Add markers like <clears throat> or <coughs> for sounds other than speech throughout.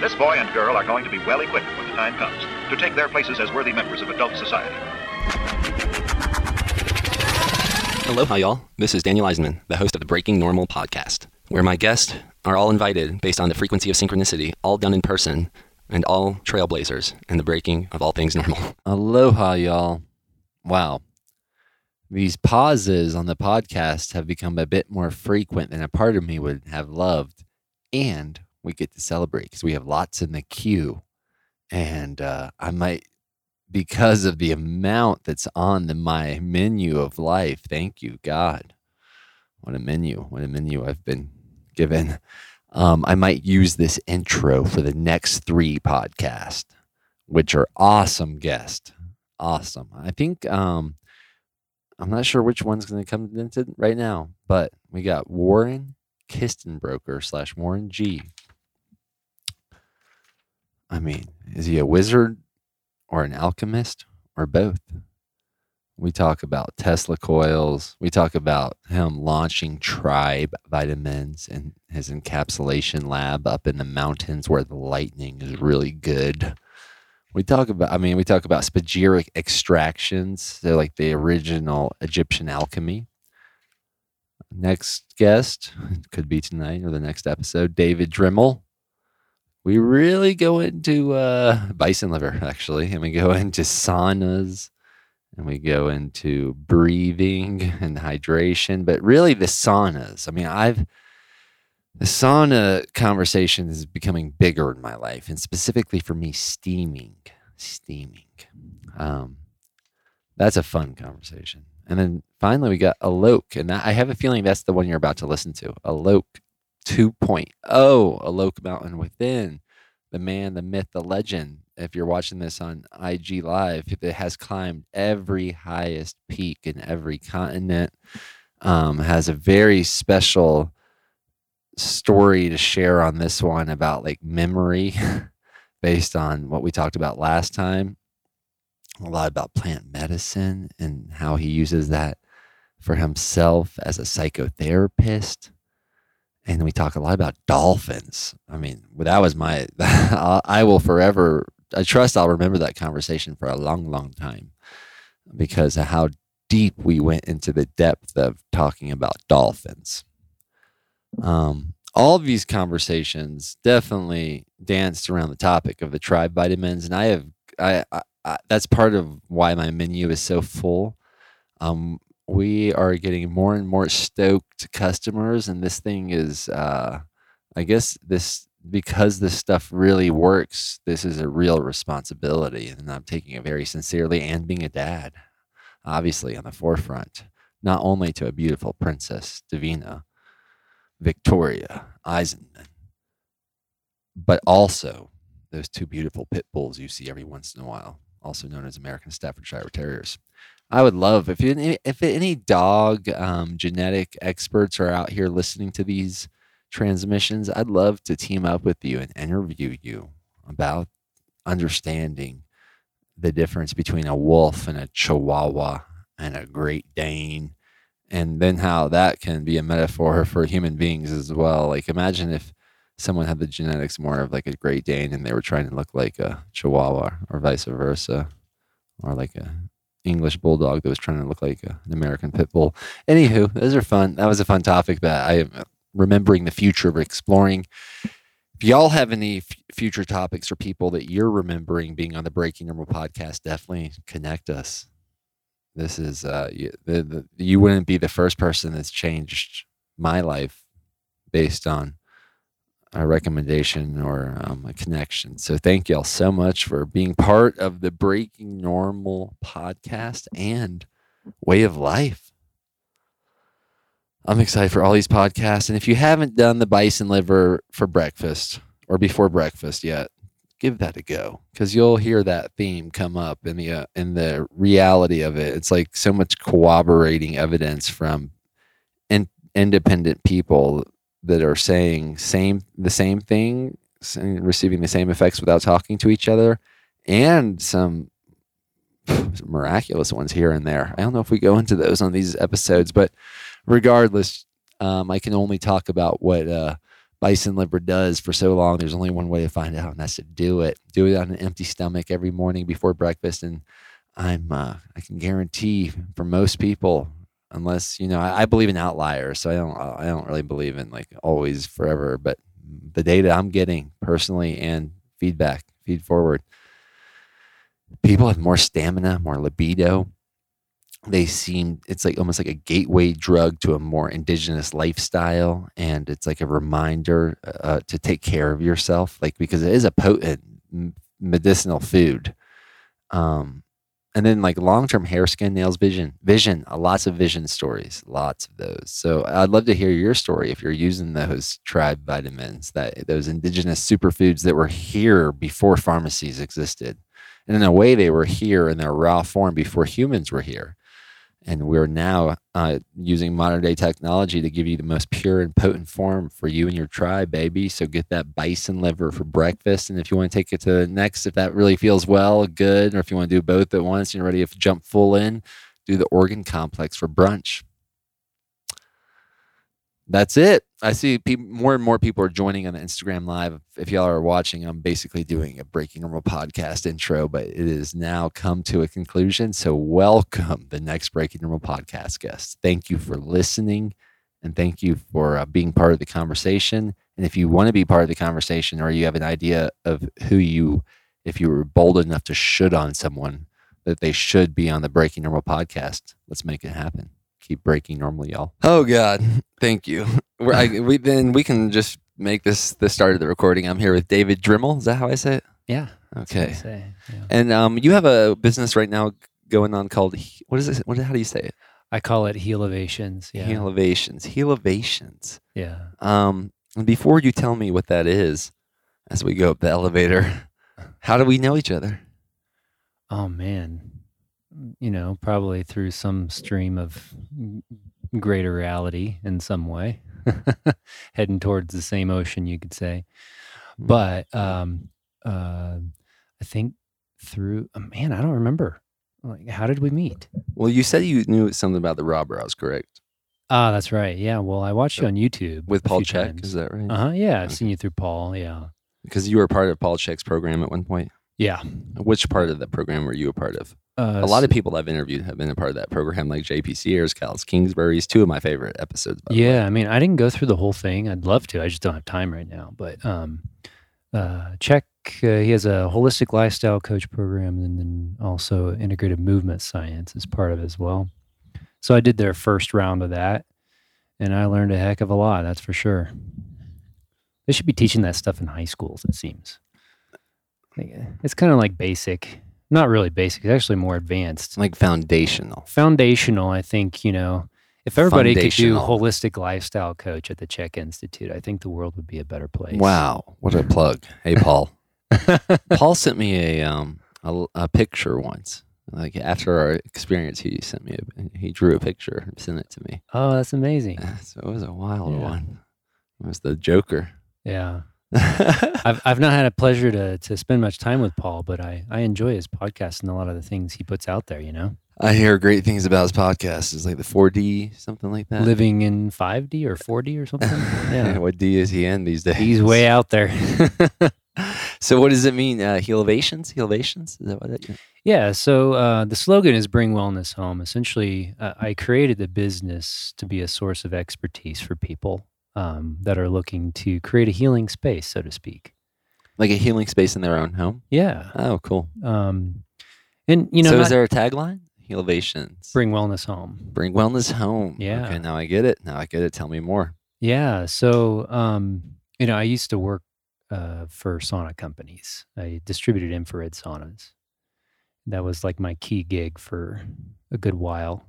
This boy and girl are going to be well equipped when the time comes to take their places as worthy members of adult society. Aloha, y'all. This is Daniel Eisenman, the host of the Breaking Normal podcast, where my guests are all invited based on the frequency of synchronicity, all done in person, and all trailblazers in the breaking of all things normal. <laughs> Aloha, y'all. Wow. These pauses on the podcast have become a bit more frequent than a part of me would have loved. And we get to celebrate because we have lots in the queue. And uh, I might, because of the amount that's on the, my menu of life, thank you, God. What a menu. What a menu I've been given. Um, I might use this intro for the next three podcasts, which are awesome guests. Awesome. I think um, I'm not sure which one's going to come into right now, but we got Warren Kistenbroker slash Warren G. I mean, is he a wizard or an alchemist or both? We talk about Tesla coils. We talk about him launching Tribe vitamins and his encapsulation lab up in the mountains where the lightning is really good. We talk about, I mean, we talk about spagyric extractions. They're like the original Egyptian alchemy. Next guest <laughs> could be tonight or the next episode, David Drimmel. We really go into uh, bison liver, actually, and we go <laughs> into saunas and we go into breathing and hydration, but really the saunas. I mean, I've the sauna conversation is becoming bigger in my life, and specifically for me, steaming, steaming. Um, that's a fun conversation. And then finally, we got a Alok, and I have a feeling that's the one you're about to listen to. a Alok 2.0, Alok Mountain Within, the man, the myth, the legend. If you're watching this on IG Live, that has climbed every highest peak in every continent, um, has a very special story to share on this one about like memory <laughs> based on what we talked about last time. A lot about plant medicine and how he uses that for himself as a psychotherapist. And we talk a lot about dolphins. I mean, that was my, <laughs> I will forever, I trust I'll remember that conversation for a long, long time because of how deep we went into the depth of talking about dolphins. Um, all of these conversations definitely danced around the topic of the tribe vitamins, and I have I, I, I that's part of why my menu is so full. Um, we are getting more and more stoked customers, and this thing is, uh, I guess this because this stuff really works. This is a real responsibility, and I'm taking it very sincerely. And being a dad, obviously, on the forefront, not only to a beautiful princess Davina Victoria Eisenman, but also those two beautiful pit bulls you see every once in a while, also known as American Staffordshire Terriers. I would love if any, if any dog um, genetic experts are out here listening to these transmissions. I'd love to team up with you and interview you about understanding the difference between a wolf and a Chihuahua and a Great Dane and then how that can be a metaphor for human beings as well. Like imagine if someone had the genetics more of like a Great Dane and they were trying to look like a Chihuahua or vice versa, or like a English Bulldog that was trying to look like a, an American Pit Bull. Anywho, those are fun. That was a fun topic but I am remembering the future of exploring. If y'all have any f- future topics or people that you're remembering being on the Breaking Normal podcast, definitely connect us. This is uh, you, the, the, you wouldn't be the first person that's changed my life based on a recommendation or um, a connection. So thank y'all so much for being part of the Breaking Normal podcast and way of life. I'm excited for all these podcasts. And if you haven't done the bison liver for breakfast or before breakfast yet, give that a go because you'll hear that theme come up in the uh, in the reality of it. It's like so much corroborating evidence from in, independent people that are saying same the same thing, receiving the same effects without talking to each other, and some, <sighs> miraculous ones here and there. I don't know if we go into those on these episodes, but regardless, um, I can only talk about what. Uh, bison liver does for so long. There's only one way to find out, and that's to do it. Do it on an empty stomach every morning before breakfast, and I'm uh, I can guarantee for most people, unless you know, I, I believe in outliers, so I don't I don't really believe in like always forever, but the data I'm getting personally and feedback feed forward, people have more stamina, more libido. They seem it's like almost like a gateway drug to a more indigenous lifestyle, and it's like a reminder uh, to take care of yourself, like because it is a potent medicinal food. Um, and then like long term hair, skin, nails, vision, vision, uh, lots of vision stories, lots of those. So I'd love to hear your story if you're using those tribe vitamins, that those indigenous superfoods that were here before pharmacies existed. And in a way, they were here in their raw form before humans were here. And we're now uh, using modern day technology to give you the most pure and potent form for you and your tribe, baby. So get that bison liver for breakfast. And if you want to take it to the next, if that really feels well, good. Or if you want to do both at once, you're ready to jump full in, do the organ complex for brunch that's it. I see people, more and more people are joining on the Instagram live. If y'all are watching, I'm basically doing a Breaking Normal podcast intro, but it has now come to a conclusion. So, welcome the next Breaking Normal podcast guest. Thank you for listening and thank you for uh, being part of the conversation. And if you want to be part of the conversation or you have an idea of who you, if you were bold enough to should on someone that they should be on the Breaking Normal podcast, let's make it happen keep breaking normally, y'all. Oh God, thank you. We're, I, we then we can just make this the start of the recording. I'm here with David Drimmel. Is that how I say it? Yeah. Okay. Say, yeah. And um, you have a business right now going on called what is it? What? How do you say it? I call it Healevations. Yeah. Healevations. Healevations. yeah. Um, and before you tell me what that is, as we go up the elevator, how do we know each other? Oh man. You know, probably through some stream of greater reality in some way, <laughs> heading towards the same ocean, you could say. Hmm. But um, uh, I think through, oh, man, I don't remember. Like, how did we meet? Well, you said you knew something about the Raw Brows, correct? Ah, that's right. Yeah. Well, I watched you on YouTube With Paul Chek, times. is that right? Uh huh. Yeah, I've Okay. seen you through Paul. Yeah. Because you were part of Paul Chek's program at one point. Yeah. Which part of the program were you a part of? Uh, a lot of people I've interviewed have been a part of that program, like JP Sears, Cal's Kingsbury's, two of my favorite episodes. By the way. Yeah, I mean, I didn't go through the whole thing. I'd love to. I just don't have time right now. But um, uh, Chek. Uh, he has a holistic lifestyle coach program, and then also integrative movement science is part of it as well. So I did their first round of that, and I learned a heck of a lot. That's for sure. They should be teaching that stuff in high schools. It seems. It's kind of like basic, not really basic. It's actually more advanced like foundational. foundational i think you know if everybody could do holistic lifestyle coach at the Chek institute i think the world would be a better place Wow, what a plug! Hey, Paul. <laughs> Paul sent me a um a, a picture once. Like after our experience, he sent me a, he drew a picture and sent it to me. oh that's amazing <laughs> So it was a wild Yeah. one. It was the Joker. yeah <laughs> I've, I've not had a pleasure to, to spend much time with paul but I, I enjoy his podcast and a lot of the things he puts out there you know I hear great things about his podcast. It's like the 4D, something like that. living in 5d or 4d or something <laughs> yeah what D is he in these days? he's way out there <laughs> so what does it mean? Uh, healevations? Healevations? Is that what it Yeah, so uh, the slogan is "Bring Wellness Home." Essentially, uh, I created the business to be a source of expertise for people um, that are looking to create a healing space, so to speak. Like a healing space in their own home? Yeah, Oh, cool. um, and you know, so not- is there a tagline? Healevations. bring wellness home. Bring wellness home. Yeah. Okay, now I get it. Now I get it. Tell me more. Yeah, so um, you know, I used to work uh, for sauna companies. I distributed infrared saunas. That was like my key gig for a good while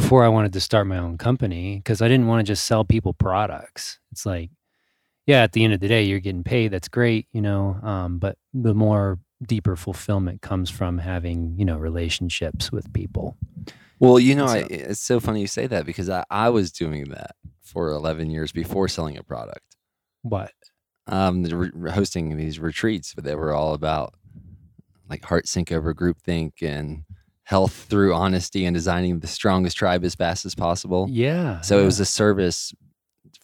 before I wanted to start my own company because I didn't want to just sell people products. It's like, yeah, at the end of the day, you're getting paid. That's great, you know. Um, but the more deeper fulfillment comes from having, you know, relationships with people. Well, you know, I, it's so funny you say that because I, I was doing that for 11 years before selling a product. What? Um, the hosting these retreats, but they were all about like heart sync over groupthink and health through honesty and designing the strongest tribe as fast as possible. Yeah. So it was a service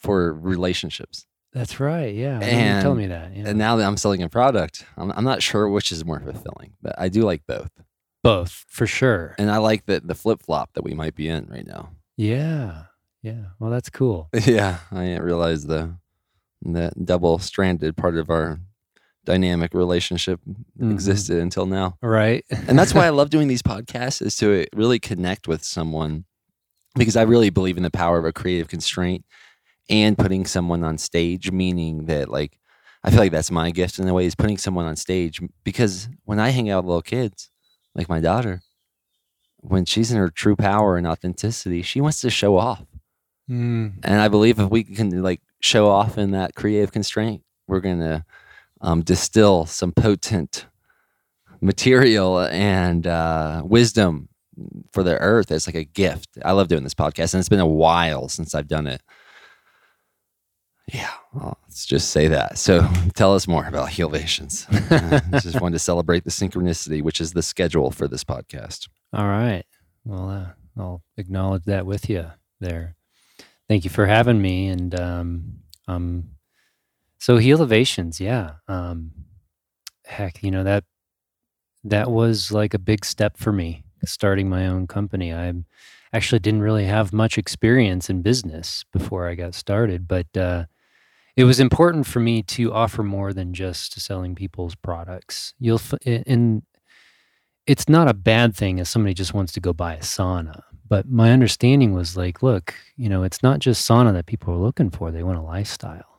for relationships. That's right. Yeah. I remember you told And- me that. Yeah. And now that I'm selling a product, I'm, I'm not sure which is more fulfilling, but I do like both. Both for sure. And I like the, the flip flop that we might be in right now. Yeah. Yeah. Well, that's cool. <laughs> Yeah, I didn't realize the that double stranded part of our dynamic relationship Mhm. existed until now. Right. And that's why I love doing these <laughs> podcasts is to really connect with someone because I really believe in the power of a creative constraint and putting someone on stage, meaning that like I feel like that's my gift in a way is putting someone on stage because when I hang out with little kids, like my daughter, when she's in her true power and authenticity, she wants to show off. Mm. And I believe if we can like show off in that creative constraint, we're gonna um, distill some potent material and uh, wisdom for the earth. It's like a gift. I love doing this podcast, and it's been a while since I've done it. Yeah, well, let's just say that. So, tell us more about Healevations. <laughs> I just wanted to celebrate the synchronicity, which is the schedule for this podcast. All right. Well, uh, I'll acknowledge that with you there. Thank you for having me. And um, um, so Healevations, yeah. Um, heck, you know that that was like a big step for me starting my own company. I actually didn't really have much experience in business before I got started, but uh, it was important for me to offer more than just selling people's products. You'll in it's not a bad thing if somebody just wants to go buy a sauna. But my understanding was like, look, you know, it's not just sauna that people are looking for. They want a lifestyle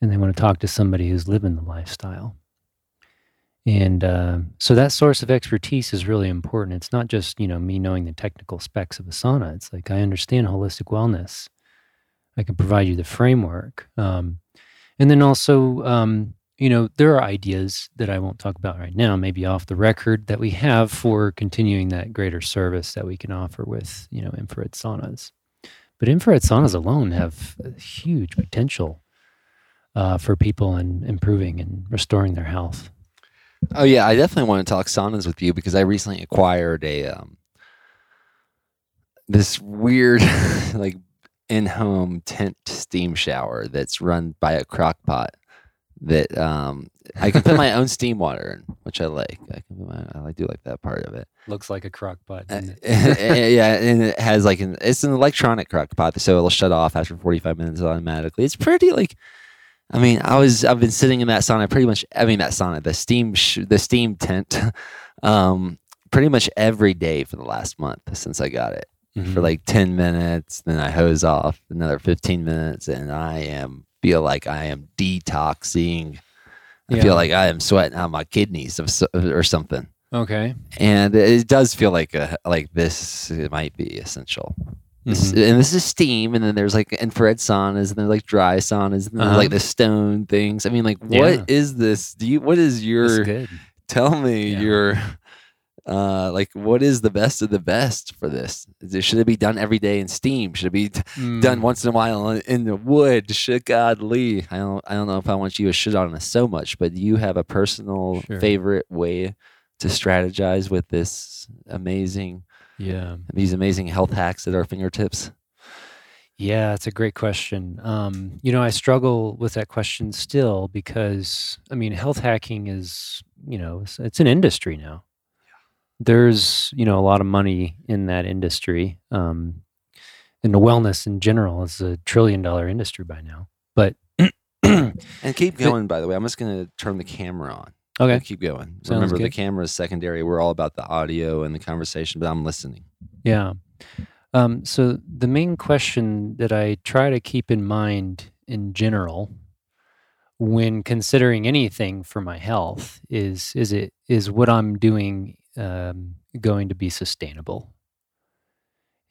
and they want to talk to somebody who's living the lifestyle. And uh, so that source of expertise is really important. It's not just, you know, me knowing the technical specs of a sauna. It's like I understand holistic wellness. I can provide you the framework. Um, and then also, um, you know, there are ideas that I won't talk about right now, maybe off the record, that we have for continuing that greater service that we can offer with, you know, infrared saunas. But infrared saunas alone have huge potential uh, for people and improving and restoring their health. Oh yeah, I definitely want to talk saunas with you because I recently acquired a um this weird <laughs> like in-home tent steam shower that's run by a crock pot that um I can put my <laughs> own steam water in, which I like. I can put my, I do like that part of it. Looks like a crock pot. Uh, <laughs> yeah, and it has like an it's an electronic crock pot, so it'll shut off after 45 minutes automatically. It's pretty like I mean, I was I've been sitting in that sauna pretty much. I mean, that sauna, the steam sh- the steam tent, <laughs> um, pretty much every day for the last month since I got it. For Mhm. like 10 minutes, then I hose off another 15 minutes, and I am feel like I am detoxing. I Yeah. feel like I am sweating out my kidneys of, or something okay. and it does feel like a like this it might be essential Mhm. and this is steam and then there's like infrared saunas and then like dry saunas and there's, like Uh-huh. the stone things i mean like Yeah. what is this do you what is your tell me Yeah. your uh like what is the best of the best for this Is it- should it be done every day in steam should it be t- done Mm. once in a while in- in the wood should godly i don't i don't know if i want you to shit on us so much but you have a personal Sure. favorite way to strategize with this amazing Yeah. these amazing health hacks at our fingertips Yeah, it's a great question. Um, you know, I struggle with that question still because, I mean, health hacking is, you know, it's, it's an industry now. There's, you know, a lot of money in that industry. Um, and the wellness in general is a trillion dollar industry by now. But, <clears throat> and keep going by the way i'm just going to turn the camera on okay. keep going Sounds remember the camera is secondary we're all about the audio and the conversation but i'm listening Yeah. Um, so the main question that I try to keep in mind in general when considering anything for my health is is it is what I'm doing um, going to be sustainable,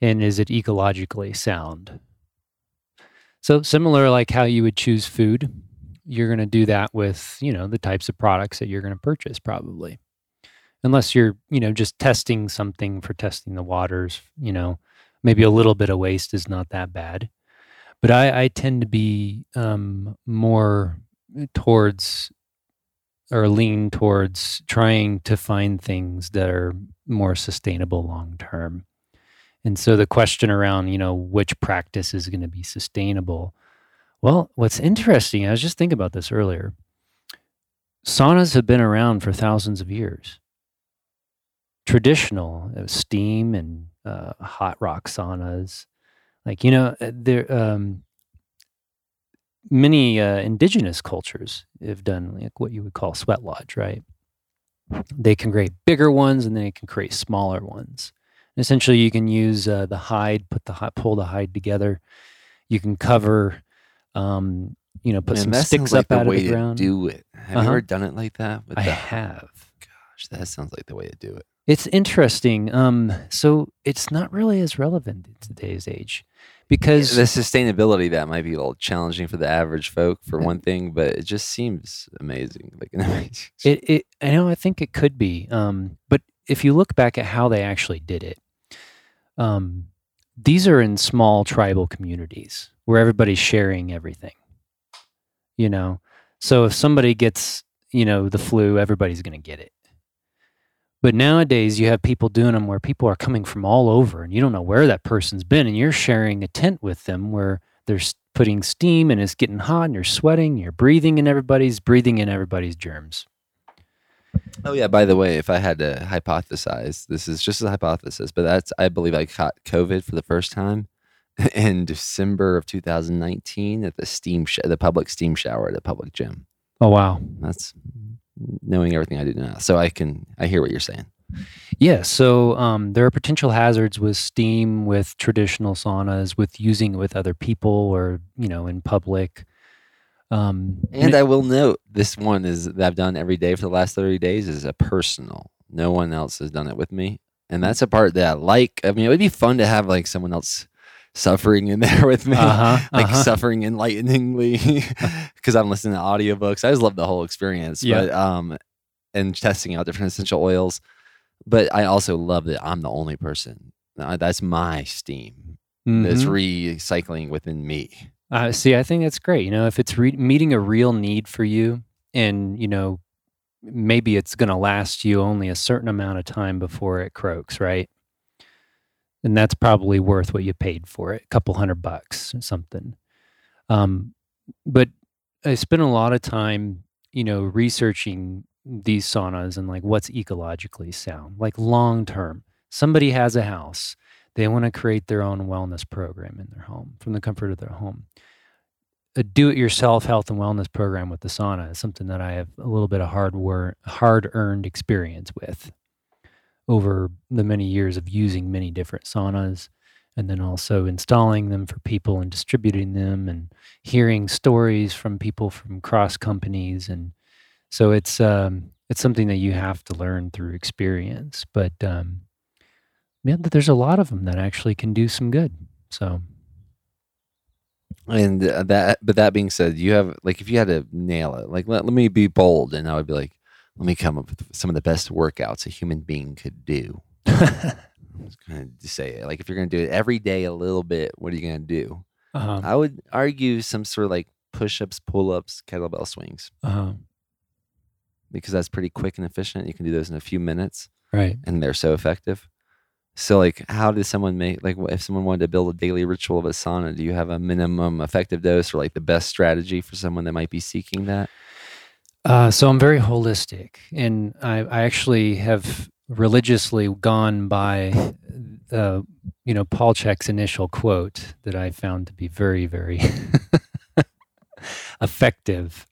and is it ecologically sound? So similar, like how you would choose food, you're going to do that with you know the types of products that you're going to purchase probably. Unless you're you know just testing something for testing the waters you know maybe a little bit of waste is not that bad. But i, I tend to be um, more towards or lean towards trying to find things that are more sustainable long term. And so the question around you know which practice is going to be sustainable Well, what's interesting, I was just thinking about this earlier. Saunas have been around for thousands of years. Traditional uh, steam and uh, hot rock saunas, like you know, uh, there um, many uh, indigenous cultures have done like what you would call sweat lodge, right? They can create bigger ones and then they can create smaller ones. And essentially, you can use uh, the hide, put the hi- pull the hide together. You can cover, um, you know, put Man, some sticks sounds like up the out of the ground. do it. Have Uh-huh. you ever done it like that? With I the- have. Gosh, that sounds like the way to do it. It's interesting. Um, so it's not really as relevant in today's age because the sustainability that might be a little challenging for the average folk for one thing, but it just seems amazing. Like. It, it, I know, I think it could be. Um, but if you look back at how they actually did it, um, these are in small tribal communities where everybody's sharing everything. You know, so if somebody gets, you know, the flu, everybody's going to get it. But nowadays, you have people doing them where people are coming from all over, and you don't know where that person's been, and you're sharing a tent with them where they're putting steam and it's getting hot, and you're sweating, you're breathing and everybody's breathing in everybody's germs. Oh yeah. By the way, if I had to hypothesize, this is just a hypothesis, but that's I believe I caught COVID for the first time <laughs> in December of 2019 at the steam sh- the public steam shower at a public gym. Oh wow. That's knowing everything I do now. So I can I hear what you're saying. Yeah, so um, there are potential hazards with steam, with traditional saunas, with using it with other people or you know in public. Um, And I will note this one is that I've done every day for the last 30 days is a personal. No one else has done it with me. And that's a part that I like. I mean, it would be fun to have like someone else suffering in <laughs> there with me. uh-huh, like uh-huh. suffering enlighteningly <laughs> because I'm listening to audiobooks. I just love the whole experience. Yeah. But um and testing out different essential oils. But I also love that I'm the only person. That's my steam that's Mhm. recycling within me. Uh, see, I think that's great. You know, if it's re- meeting a real need for you, and you know, maybe it's going to last you only a certain amount of time before it croaks, right? And that's probably worth what you paid for it, a couple hundred bucks or something. Um, but I spent a lot of time, you know, researching these saunas and like what's ecologically sound, like long term. Somebody has a house they want to create their own wellness program in their home from the comfort of their home. A do-it-yourself health and wellness program with the sauna is something that I have a little bit of hard work, hard-earned experience with over the many years of using many different saunas and then also installing them for people and distributing them and hearing stories from people from cross companies and so it's um, it's something that you have to learn through experience but um, yeah, but there's a lot of them that actually can do some good. So And uh, that, but that being said, you have like if you had to nail it, like let, let me be bold, and I would be like, let me come up with some of the best workouts a human being could do. I'm <laughs> just gonna say it. Like if you're gonna do it every day a little bit, what are you gonna do? uh-huh, I would argue some sort of like push-ups, pull-ups, kettlebell swings, uh-huh, because that's pretty quick and efficient. You can do those in a few minutes, right. and they're so effective. So, like, how does someone make like if someone wanted to build a daily ritual of a sauna? Do you have a minimum effective dose or like the best strategy for someone that might be seeking that? Uh, so I'm very holistic, and I, I actually have religiously gone by, uh, you know, Paul Chek's initial quote that I found to be very, very <laughs> effective.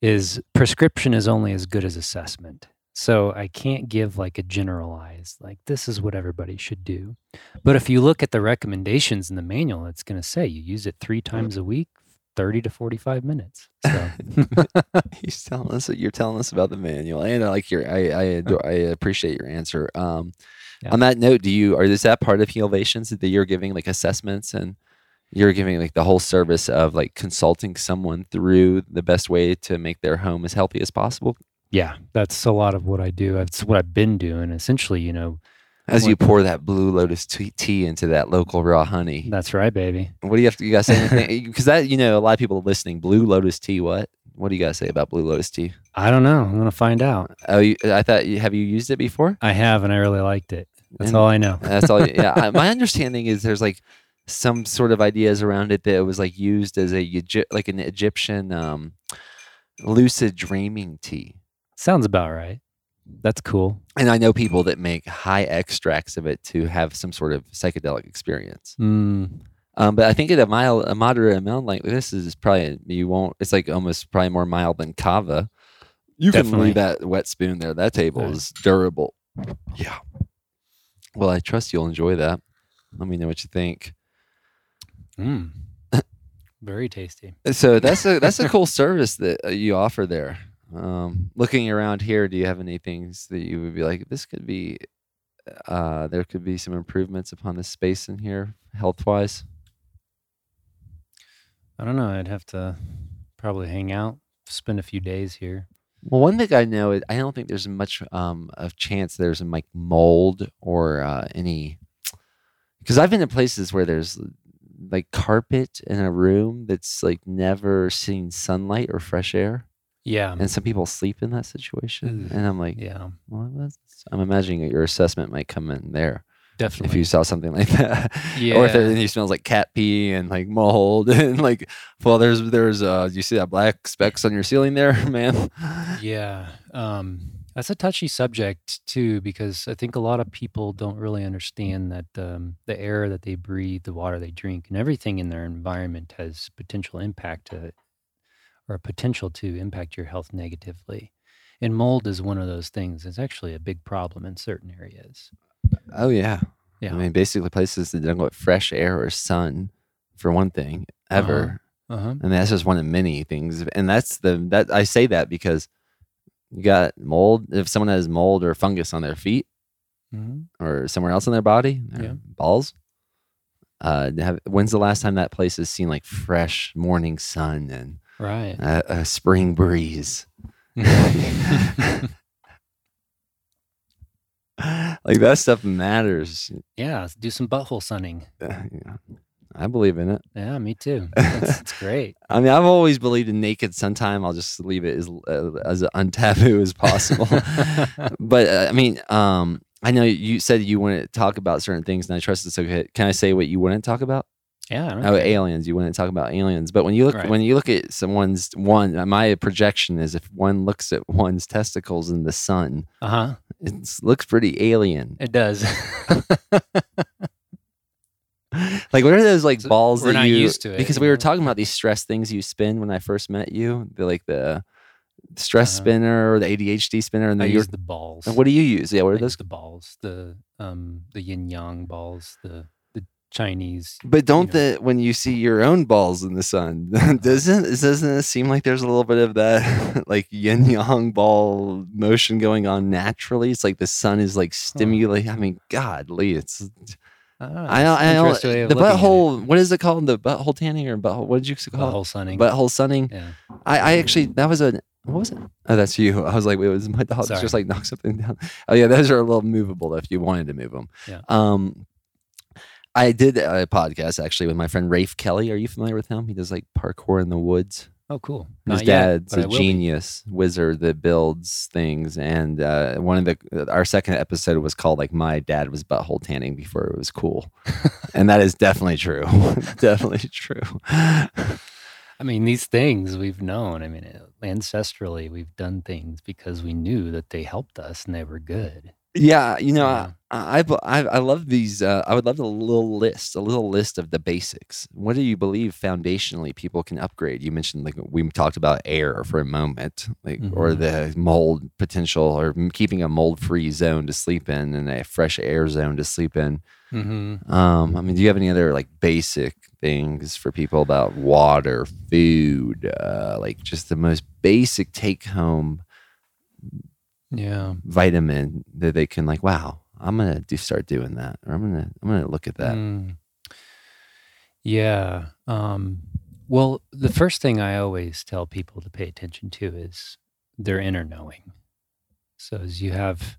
Is prescription is only as good as assessment. So I can't give like a generalized, like this is what everybody should do. But if you look at the recommendations in the manual, it's going to say you use it three times a week, 30 to 45 minutes. So <laughs> He's telling us you're telling us about the manual, and I like your I I, adore, I appreciate your answer. Um, Yeah. On that note, do you are is that part of Healevations that you're giving like assessments and you're giving like the whole service of like consulting someone through the best way to make their home as healthy as possible? Yeah, that's a lot of what I do. That's what I've been doing. Essentially, you know, As you pour that blue lotus tea, into that local raw honey, that's right, baby. what do you have to you guys say <laughs> anything? Because that you know a lot of people are listening, blue lotus tea. What? What do you guys say about blue lotus tea? I don't know. I'm going to find out. Oh, you, I thought you have you used it before? I have, and I really liked it. That's And- all I know. <laughs> That's all. Yeah. I, my <laughs> understanding is there's like some sort of ideas around it that it was like used as a like an Egyptian um, lucid dreaming tea. Sounds about right. That's cool. And I know people that make high extracts of it to have some sort of psychedelic experience. Mm, Um, but I think at a mild, a moderate amount like this is probably you won't. It's like almost probably more mild than kava. You can leave that wet spoon there. That table Right. is durable. Yeah. Well, I trust you'll enjoy that. Let me know what you think. mm. <laughs> Very tasty. So that's a that's a cool service that uh, you offer there. Um, looking around here, do you have any things that you would be like, this could be, uh, there could be some improvements upon the space in here, health wise? I don't know. I'd have to probably hang out, spend a few days here. Well, one thing I know is I don't think there's much um, of chance there's like mold or uh, any, because I've been to places where there's like carpet in a room that's like never seen sunlight or fresh air, Yeah. and some people sleep in that situation, and I'm like, yeah. well, that's, I'm imagining that your assessment might come in there Definitely. if you saw something like <laughs> that, Yeah. or if it smells like cat pee and like mold <laughs> and like, well, there's there's uh, you see that black specks on your ceiling there, <laughs> man? Yeah. Um, that's a touchy subject too, because I think a lot of people don't really understand that um, the air that they breathe, the water they drink, and everything in their environment has potential impact to, or a potential to impact your health negatively. And mold is one of those things. It's actually a big problem in certain areas. Oh yeah. Yeah. I mean, basically places that don't get fresh air or sun, for one thing, ever, Uh huh. and that's just one of many things. And that's the that I say that because you got mold. If someone has mold or fungus on their feet hmm or somewhere else in their body, their Yeah. balls. Uh, have, when's the last time that place has seen like fresh morning sun and Right. a, a spring breeze? <laughs> <laughs> like that stuff matters. yeah. Do some butthole sunning. Uh, yeah. I believe in it. Yeah, me too. <laughs> It's, it's great. I mean, I've always believed in naked sometime. I'll just leave it as uh, as untaboo as possible. but uh, I mean, um, I know you said you want to talk about certain things, and I trust it's okay. Can I say what you wouldn't talk about? Yeah. Oh, care. aliens. You wouldn't talk about aliens. But when you look Right. when you look at someone's one, my projection is if one looks at one's testicles in the sun, Uh-huh. it looks pretty alien. It does. <laughs> Like what are those like So balls we're that not you used to it, because we were talking about these stress things you spin when I first met you, the like the stress Uh-huh. spinner or the ADHD spinner, and then you're use the balls. and what do you use? Yeah, what I are those? the balls? The um the yin yang balls, the Chinese. But don't know. the when you see your own balls in the sun, <laughs> doesn't doesn't it seem like there's a little bit of that <laughs> like yin yang ball motion going on naturally? It's like the sun is like stimulating. I mean, godly, it's I don't know, I don't, I don't the looking at it. butthole. What is it called? The butthole tanning or butthole? What did you call butthole it? sunning. Butthole sunning. yeah. I, I actually that was a what was it? Oh, that's you. I was like, wait, was my dog Sorry. just like knock something down? Oh yeah, those are a little movable if you wanted to move them. Yeah. Um, I did a podcast actually with my friend Rafe Kelly. Are you familiar with him? He does like parkour in the woods. Oh, cool. His Not yet, dad's I a will be. genius wizard that builds things, and uh, one of the our second episode was called like my dad was butthole tanning before it was cool, <laughs> and that is definitely true, <laughs> definitely true. I mean, these things we've known. I mean, ancestrally, we've done things because we knew that they helped us and they were good. Yeah, you know, Yeah. I, I I love these. Uh, I would love a little list, a little list of the basics. What do you believe foundationally people can upgrade? You mentioned like we talked about air for a moment, like or Mhm. the mold potential, or keeping a mold-free zone to sleep in and a fresh air zone to sleep in. Mm-hmm. Um, I mean, do you have any other like basic things for people about water, food, uh, like just the most basic take-home Yeah. vitamin that they can like wow i'm gonna do start doing that or i'm gonna i'm gonna look at that Mm. Yeah. Um, well, the first thing I always tell people to pay attention to is their inner knowing. So as you have,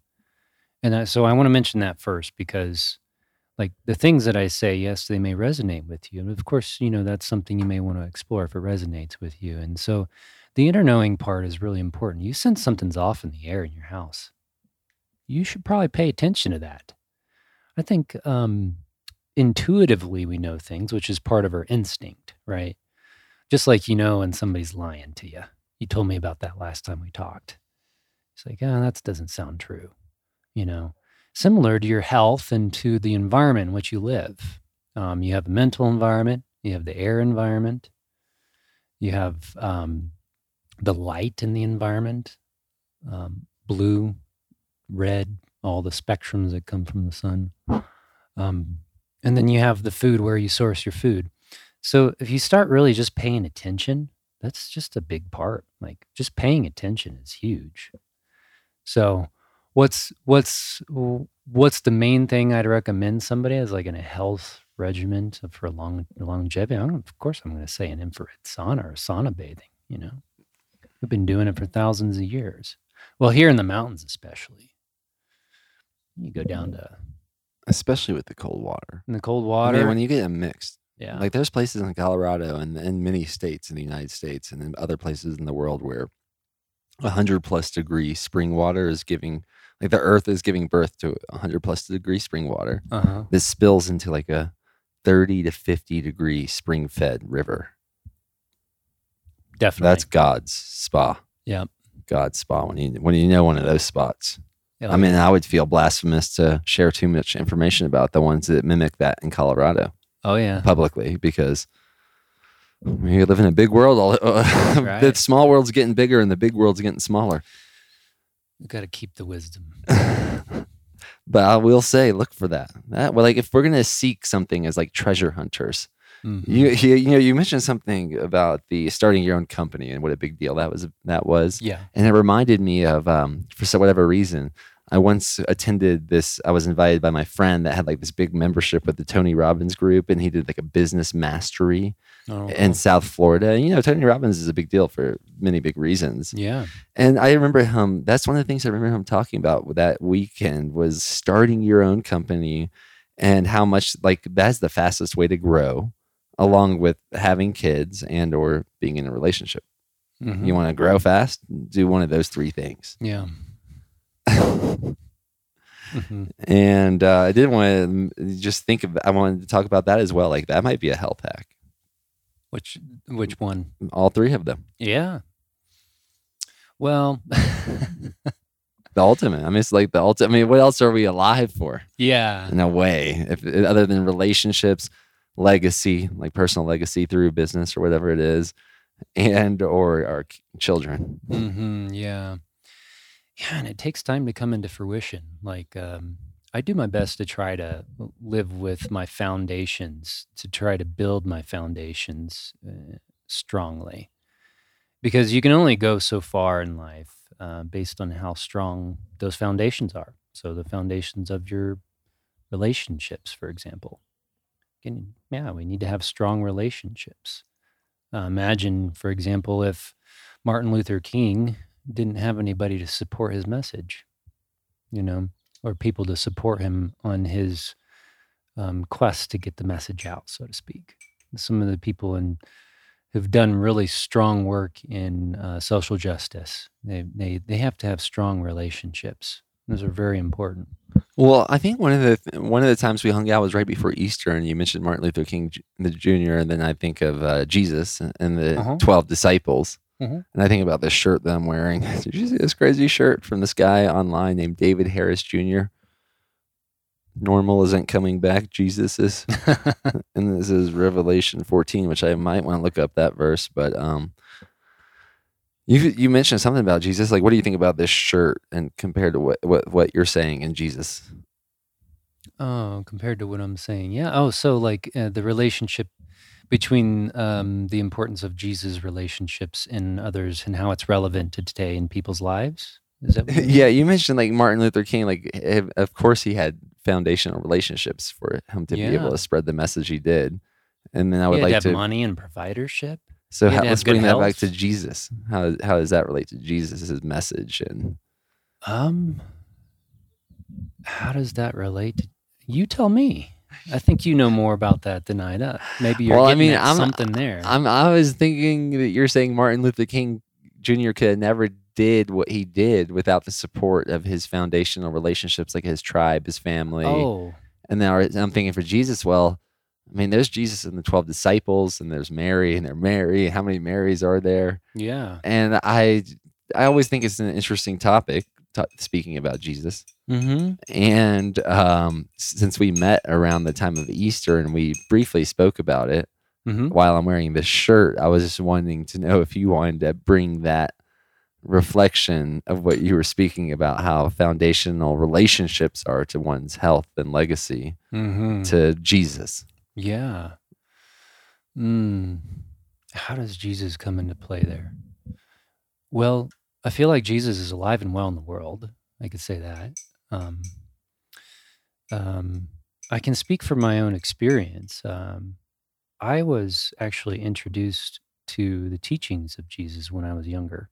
and I, so I want to mention that first because, like the things that I say, yes, they may resonate with you, and of course, you know that's something you may want to explore if it resonates with you. And so, the inner knowing part is really important. You sense something's off in the air in your house, you should probably pay attention to that. I think um, intuitively we know things, which is part of our instinct, right? Just like you know when somebody's lying to you. You told me about that last time we talked. It's like, oh, that doesn't sound true. You know, similar to your health and to the environment in which you live. Um, you have a mental environment, you have the air environment, you have um, the light in the environment, um, blue, red, all the spectrums that come from the sun. Um, and then you have the food where you source your food. So if you start really just paying attention, that's just a big part. Like just paying attention is huge. So what's what's what's the main thing I'd recommend somebody as like in a health regimen for long longevity? I'm, of course, I'm going to say an infrared sauna or sauna bathing. You know, we've been doing it for thousands of years. Well, here in the mountains, especially, you go down to especially with the cold water. in the cold I water. mean, when you get them mixed, yeah, like there's places in Colorado and in many states in the United States and in other places in the world where a hundred plus degree spring water is giving, like the earth is giving birth to a hundred plus degree spring water. uh-huh. This spills into like a 30 to 50 degree spring fed river. Definitely. That's God's spa. Yep. God's spa when you when you know one of those spots. Yeah, I mean, I would feel blasphemous to share too much information about the ones that mimic that in Colorado oh yeah, publicly because we live in a big world. All <laughs> the Right. small world's getting bigger and the big world's getting smaller. you got to keep the wisdom. <laughs> but I will say, look for that. That well, like if we're gonna seek something as like treasure hunters, Mhm. you, you you know you mentioned something about the starting your own company and what a big deal that was. That was, yeah. and it reminded me of um, for whatever reason. I once attended this. I was invited by my friend that had like this big membership with the Tony Robbins group, and he did like a business mastery Oh, in cool. South Florida. And, you know, Tony Robbins is a big deal for many big reasons. yeah. And I remember him. That's one of the things I remember him talking about that weekend was starting your own company, and how much like that's the fastest way to grow, along with having kids and or being in a relationship. Mhm. You want to grow fast? Do one of those three things. yeah. <laughs> Mhm. And uh, I did want to just think of. I wanted to talk about that as well. Like that might be a health hack. Which which one? All three of them. Yeah. Well, <laughs> The ultimate. I mean, it's like the ultimate. I mean, what else are we alive for? yeah. in a way, if other than relationships, legacy, like personal legacy through business or whatever it is, and or our children. hmm yeah. Yeah, and it takes time to come into fruition. Like, um, I do my best to try to live with my foundations, to try to build my foundations uh, strongly, because you can only go so far in life uh, based on how strong those foundations are. So, the foundations of your relationships, for example. Can, yeah, we need to have strong relationships. Uh, imagine, for example, if Martin Luther King didn't have anybody to support his message, you know, or people to support him on his um, quest to get the message out, so to speak. Some of the people in who've done really strong work in uh, social justice, they, they they have to have strong relationships. Those are very important. Well, I think one of the th- one of the times we hung out was right before Easter, and you mentioned Martin Luther King J- the Jr. And then I think of uh, Jesus and the Uh-huh. twelve disciples, Mhm. and I think about this shirt that I'm wearing. <laughs> Did you see this crazy shirt from this guy online named David Harris Jr. Normal isn't coming back. Jesus is. <laughs> and this is Revelation 14, which I might want to look up that verse. But um, you you mentioned something about Jesus. Like, what do you think about this shirt and compared to what what what you're saying in Jesus? Oh, compared to what I'm saying. Yeah. Oh, so like uh, the relationship between um, the importance of Jesus' relationships in others and how it's relevant to today in people's lives. Is that what <laughs> yeah, you mentioned like Martin Luther King. Like, of course, he had foundational relationships for him to be able to spread the message he did. And then I would had like to have to. money and providership. So how, let's bring that back to Jesus. How how does that relate to Jesus' message? And Um, how does that relate? to- You tell me. I think you know more about that than I do. Maybe you're Well, I mean, I'm- something there. I'm I was thinking that you're saying Martin Luther King Jr. could have never did what he did without the support of his foundational relationships, like his tribe, his family, oh, And now I'm thinking for Jesus, well, I mean, there's Jesus and the 12 disciples, and there's Mary, and they're Mary. How many Marys are there? Yeah. And I, I always think it's an interesting topic, t- speaking about Jesus. Mm-hmm. And um, since we met around the time of Easter and we briefly spoke about it Mm-hmm. while I'm wearing this shirt, I was just wanting to know if you wanted to bring that reflection of what you were speaking about, how foundational relationships are to one's health and legacy Mm-hmm. to Jesus. Yeah. Mm. How does Jesus come into play there? Well, I feel like Jesus is alive and well in the world. I could say that. Um, um, I can speak from my own experience. Um, I was actually introduced to the teachings of Jesus when I was younger.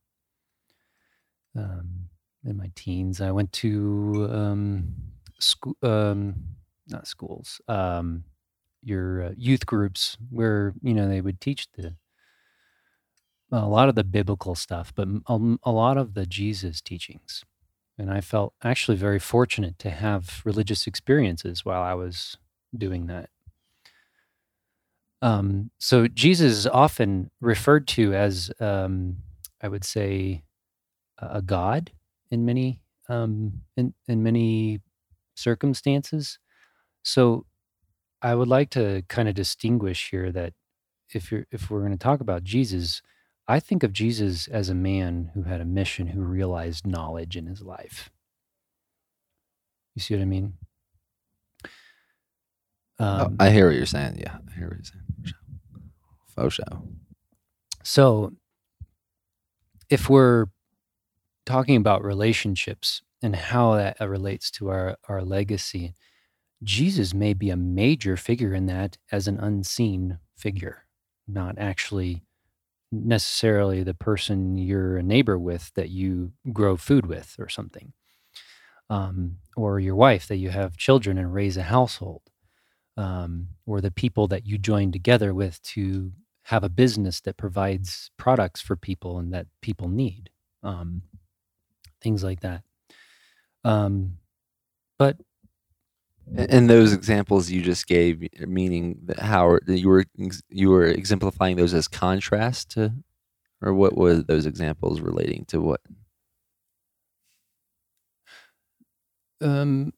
Um, in my teens, I went to um, school, um, not schools, um, your uh, youth groups where you know they would teach the a lot of the biblical stuff, but m- um, a lot of the Jesus teachings. And I felt actually very fortunate to have religious experiences while I was doing that. Um, so Jesus is often referred to as, um, I would say, a a god in many um, in in many circumstances. So I would like to kind of distinguish here that if you're if we're going to talk about Jesus, I think of Jesus as a man who had a mission, who realized knowledge in his life. You see what I mean? Oh, Um, I hear what you're saying. Yeah, I hear what you're saying. Faux show. So, if we're talking about relationships and how that uh, relates to our, our legacy, Jesus may be a major figure in that as an unseen figure, not actually necessarily the person you're a neighbor with that you grow food with or something, um, or your wife that you have children and raise a household, um, or the people that you join together with to have a business that provides products for people and that people need, um, things like that. Um, but And those examples you just gave, meaning that how you were you were exemplifying those as contrast to, or what were those examples relating to? What? um,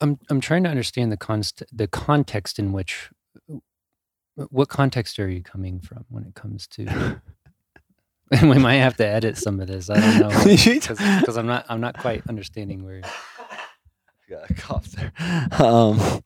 I'm I'm trying to understand the const the context in which. What context are you coming from when it comes to? and <laughs> <laughs> we might have to edit some of this. I don't know <laughs> because I'm not I'm not quite understanding where. Got a cough there. Um,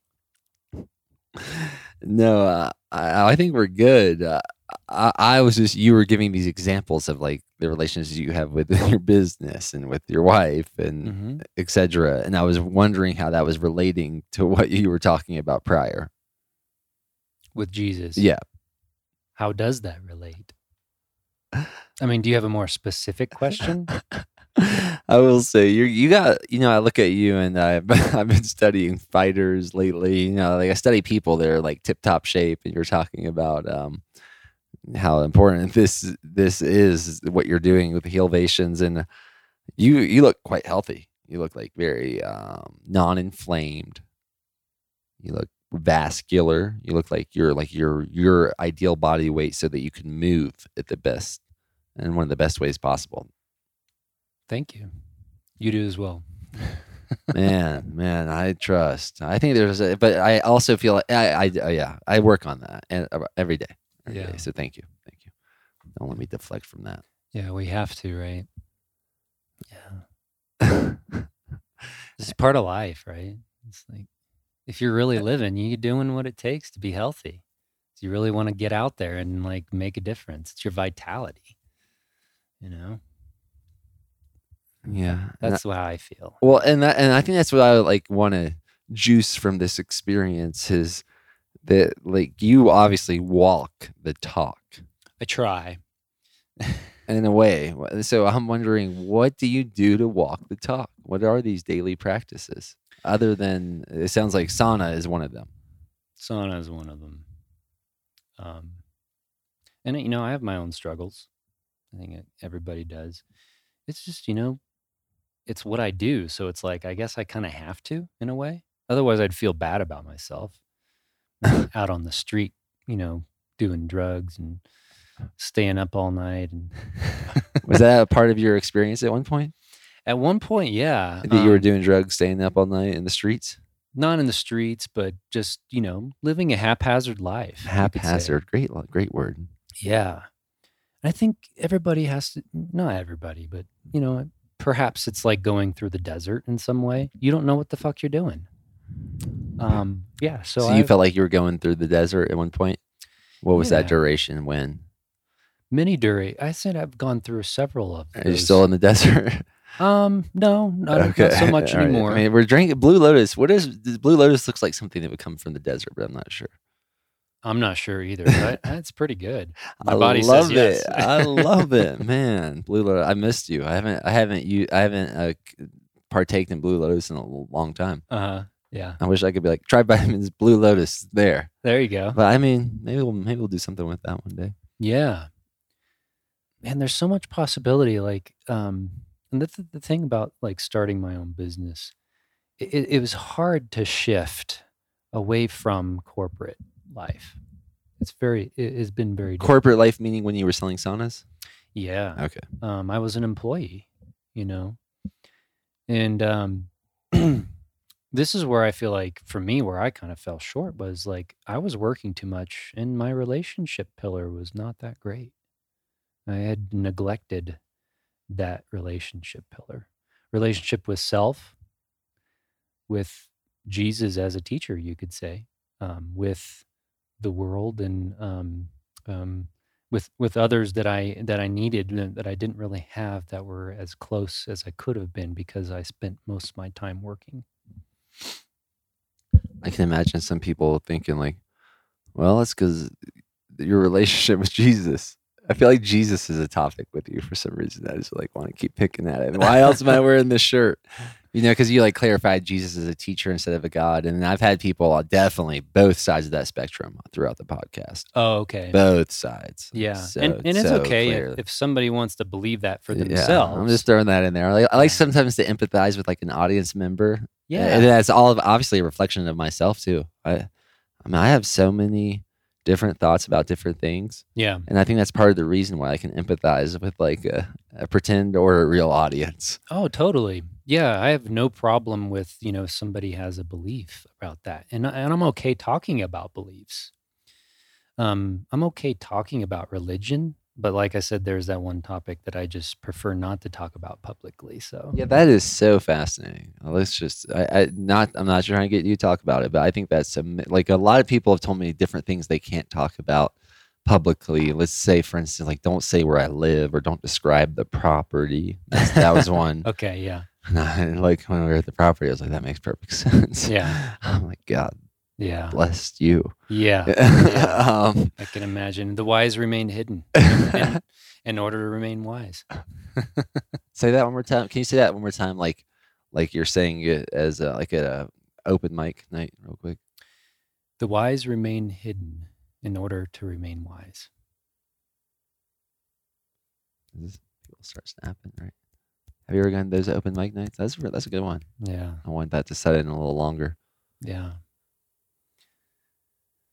no, uh, I, I think we're good. Uh, I, I was just you were giving these examples of like the relationships you have with <laughs> your business and with your wife and Mhm. etc. And I was wondering how that was relating to what you were talking about prior. with Jesus. Yeah. How does that relate? I mean, do you have a more specific question? <laughs> I will say you you got you know I look at you and I've <laughs> I've been studying fighters lately. You know, like I study people that are like tip top shape, and you're talking about um, how important this this is what you're doing with the healevations, and you you look quite healthy. You look like very um, non-inflamed. You look vascular. You look like you're like your your ideal body weight, so that you can move at the best and one of the best ways possible. Thank you. You do as well. <laughs> man, man, I trust. I think there's, a, but I also feel like I, I, yeah, I work on that and uh, every day. every Yeah. day. So thank you, thank you. Don't let me deflect from that. Yeah, we have to, right? <laughs> Yeah. This is part of life, right? It's like if you're really living, you're doing what it takes to be healthy. So you really want to get out there and like make a difference. It's your vitality. You know? Yeah, and That's how I feel. well, and that, and I think that's what I like want to juice from this experience is that like you obviously walk the talk I try. in a way. So I'm wondering, what do you do to walk the talk? What are these daily practices other than it sounds like sauna is one of them? Sauna is one of them. Um, and you know, I have my own struggles. I think everybody does. It's just you know, it's what I do. So it's like I guess I kind of have to in a way. Otherwise, I'd feel bad about myself out on the street, you know, doing drugs and staying up all night. And <laughs> Was that a part of your experience at one point? at one point, yeah, That you were um, doing drugs, staying up all night in the streets? not in the streets, but just you know, living a haphazard life. you could say. Haphazard. Great, great word. Yeah. I think everybody has to, not everybody, but, you know, perhaps it's like going through the desert in some way. You don't know what the fuck you're doing. Um, yeah. So, So, you I've- felt like you were going through the desert at one point. What was that duration? When many dura I said I've gone through several of them. are you still in the <laughs> desert? Um, no, not, not so <laughs> much right. anymore. I mean, we're drinking Blue Lotus. What is Blue Lotus? Looks like something that would come from the desert, but I'm not sure. I'm not sure either, <laughs> but that's pretty good. My I body says love yes. I love <laughs> it, man. Blue Lotus. I missed you. I haven't. I haven't. You. I haven't uh, partaken in Blue Lotus in a long time. Uh huh. Yeah. I wish I could be like tribe vitamins Blue Lotus there. There you go. But I mean, maybe we'll maybe we'll do something with that one day. Yeah. Man, there's so much possibility. Like, um, and that's the, thing about like starting my own business. It, it, it was hard to shift away from corporate life. It's very, it has been very, difficult. Corporate life meaning when you were selling saunas. yeah. Okay. Um, I was an employee, you know, and um, <clears throat> this is where I feel like for me, where I kind of fell short was like I was working too much, and my relationship pillar was not that great. I had neglected that relationship pillar, relationship with self, with Jesus as a teacher, you could say, um, with the world, and um, um, with with others that I that I needed that I didn't really have that were as close as I could have been because I spent most of my time working. I can imagine some people thinking like, well, that's because your relationship with Jesus. I feel like Jesus is a topic with you for some reason. I just like want to keep picking at it. Why else am I wearing this shirt? You know, because you like clarified Jesus as a teacher instead of a God. And I've had people on definitely both sides of that spectrum throughout the podcast. Oh, okay. Both sides. yeah, So- and and it's so okay if, if somebody wants to believe that for Yeah, themselves. I'm just throwing that in there. I like, I like sometimes to empathize with like an audience member yeah, and that's all of, obviously a reflection of myself too. I, I mean, I have so many different thoughts about different things, yeah, and I think that's part of the reason why I can empathize with like a, a pretend or a real audience. Oh, totally. Yeah, I have no problem with you know somebody has a belief about that, and and I'm okay talking about beliefs. Um, I'm okay talking about religion, but like I said, there's that one topic that I just prefer not to talk about publicly. So Yeah, that is so fascinating. Uh, Let's just, I, I not, I'm not trying to get you to talk about it, but I think that's am- like a lot of people have told me different things they can't talk about publicly. Let's say, for instance, like don't say where I live or don't describe the property. That's, that was <laughs> one. okay, yeah, <laughs> like when we were at the property, I was like, that makes perfect <laughs> sense. Yeah. Oh my God, yeah, blessed you. <laughs> yeah. um, I can imagine the wise remain hidden in, in order to remain wise. say that one more time. Can you say that one more time? Like, like you're saying it as a, like at a open mic night, real quick. The wise remain hidden in order to remain wise. This- People start snapping, right? Have you ever gone to those open mic nights? That's that's a good one. Yeah, I want that to set in a little longer. yeah,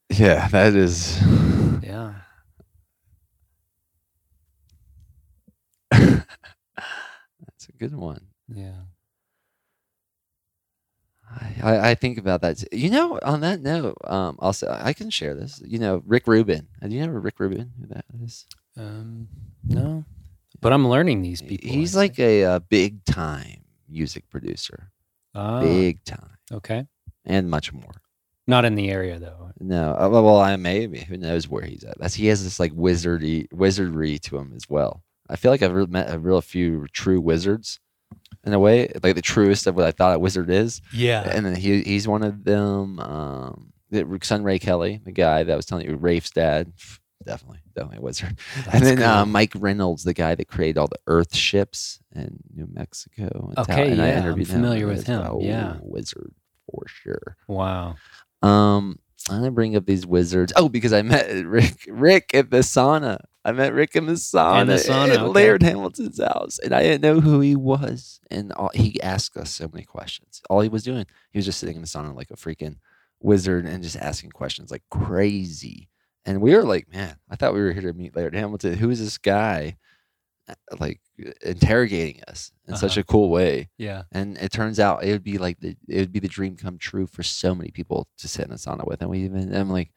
Yeah, that is. yeah. <laughs> That's a good one. Yeah. I, I, think about that. You know, on that note, um, also I can share this. You know, Rick Rubin. Do you know Rick Rubin? Who that is? Um, no, but I'm learning these people. He's like see. a, uh big time music producer, Ah, big time, okay. and much more. Not in the area though. No, uh, well, well, I maybe who knows where he's at. That's he has this like wizardy wizardry to him as well. I feel like I've re- met a real few true wizards, in a way, like the truest of what I thought a wizard is. Yeah. and then he he's one of them. Um, the son Ray Kelly, the guy that was telling you, Rafe's dad, definitely, definitely a wizard. <laughs> and then uh, Mike Reynolds, the guy that created all the Earth ships in New Mexico. and Okay, and I yeah, I'm familiar and with him, a yeah. wizard for sure. wow. Um, I didn't bring up these wizards. Oh, because I met <laughs> Rick Rick at the sauna. I met Rick in the sauna, In the sauna, at okay. Laird Hamilton's house, and I didn't know who he was. And all, he asked us so many questions. All he was doing, he was just sitting in the sauna like a freaking wizard and just asking questions like crazy. And we were like, man, I thought we were here to meet Laird Hamilton. Who is this guy? Uh, Like interrogating us in such Uh-huh. a cool way. Yeah. And it turns out it would be like the it would be the dream come true for so many people to sit in a sauna with. And we even I'm like,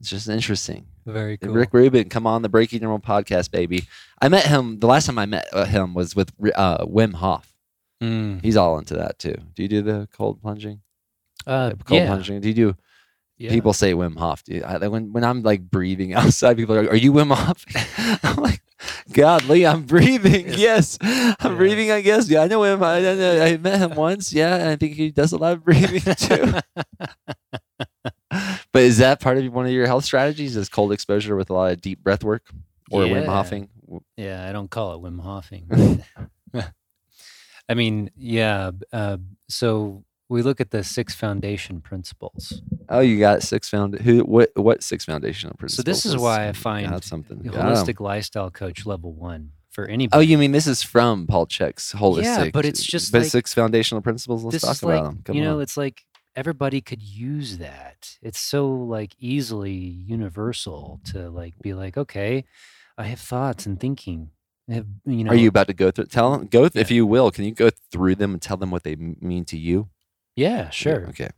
it's just interesting. Very cool. Rick Rubin, come on the Breaking Normal podcast, baby. I met him the last time I met uh, him was with uh, Wim Hof. Mm. He's all into that too. Do you do the cold plunging? Uh, Cold yeah. plunging. Do you do? Yeah. People say Wim Hof. You, I, when when I'm like breathing <laughs> outside, people are like, "Are you Wim Hof?" <laughs> I'm like, "God, Lee, I'm breathing. Yes, I'm Yeah. breathing. I guess. Yeah, I know him. I, I, I met him once. Yeah, and I think he does a lot of breathing <laughs> too. but is that part of one of your health strategies? Is cold exposure with a lot of deep breath work or Wim Hofing? Yeah, I don't call it Wim Hofing. I mean, yeah. Uh, so we look at the six foundation principles. Oh, you got six found. Who? What? What six foundational principles? So this is why I find got something. the Got 'em. holistic lifestyle coach level one for anybody. Oh, you mean this is from Paul Chek's holistic? Yeah, but it's just but like- six foundational principles. Let's talk about like them. Come you know, on. it's like everybody could use that. It's so like easily universal to like be like, okay, I have thoughts and thinking. Have, you know, Are you about to go through? Tell them. Go if Yeah. you will. Can you go through them and tell them what they mean to you? Yeah, Yeah, sure. Okay.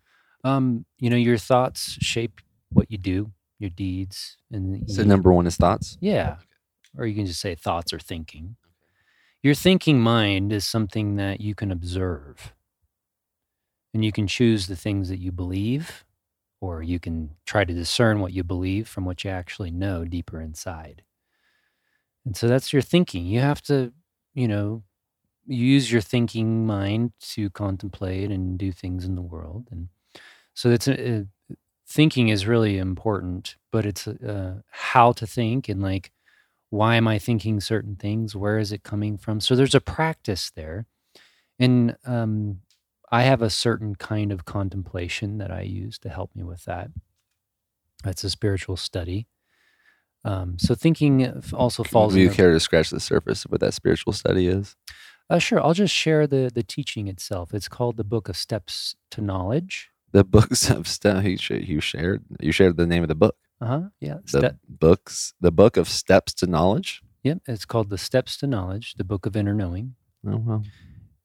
Um, you know, your thoughts shape what you do, your deeds, and So you- number one is thoughts. Yeah. Or you can just say thoughts or thinking. Your thinking mind is something that you can observe. And you can choose the things that you believe, or you can try to discern what you believe from what you actually know deeper inside. And so that's your thinking. You have to, you know, use your thinking mind to contemplate and do things in the world. And so it's a, thinking is really important, but it's uh, how to think and like, why am I thinking certain things? Where is it coming from? So there's a practice there. And um, I have a certain kind of contemplation that I use to help me with that. That's a spiritual study. Um, so thinking also falls. Do you care to scratch the surface of what that spiritual study is? Uh, sure, I'll just share the the teaching itself. It's called the Book of Steps to Knowledge. The books of stuff you, sh- you shared. You shared the name of the book. Uh huh. Yeah. The books. The book of steps to knowledge. yep. It's called the Steps to Knowledge, the Book of Inner Knowing. Oh well.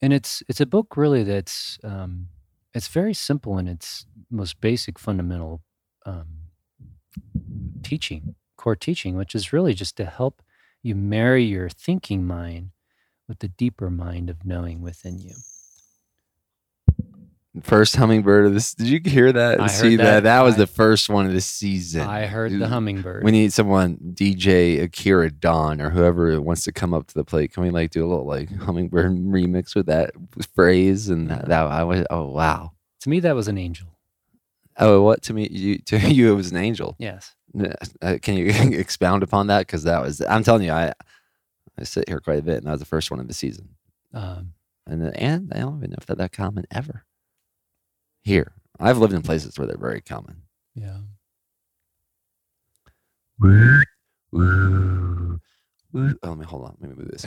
and it's it's a book really that's um, it's very simple in its most basic fundamental um, teaching core teaching which is really just to help you marry your thinking mind with the deeper mind of knowing within you First hummingbird of this. Did you hear that? I See that? that. That was I- the first one of the season. i heard the hummingbird We need someone, DJ Akira Dawn or whoever wants to come up to the plate. Can we like do a little like hummingbird <laughs> remix with that phrase? And that, that I was oh wow. to me that was an angel Oh, what to me? You <laughs> to you it was an angel. yes Uh, can you <laughs> expound upon that? Because that was I'm telling you, I I sit here quite a bit, and that was the first one of the season. um, And the- and I don't even know if they're that common ever. Here, I've lived in places where they're very common. yeah Woo, woo, woo. Oh, let me hold on. Let me move this.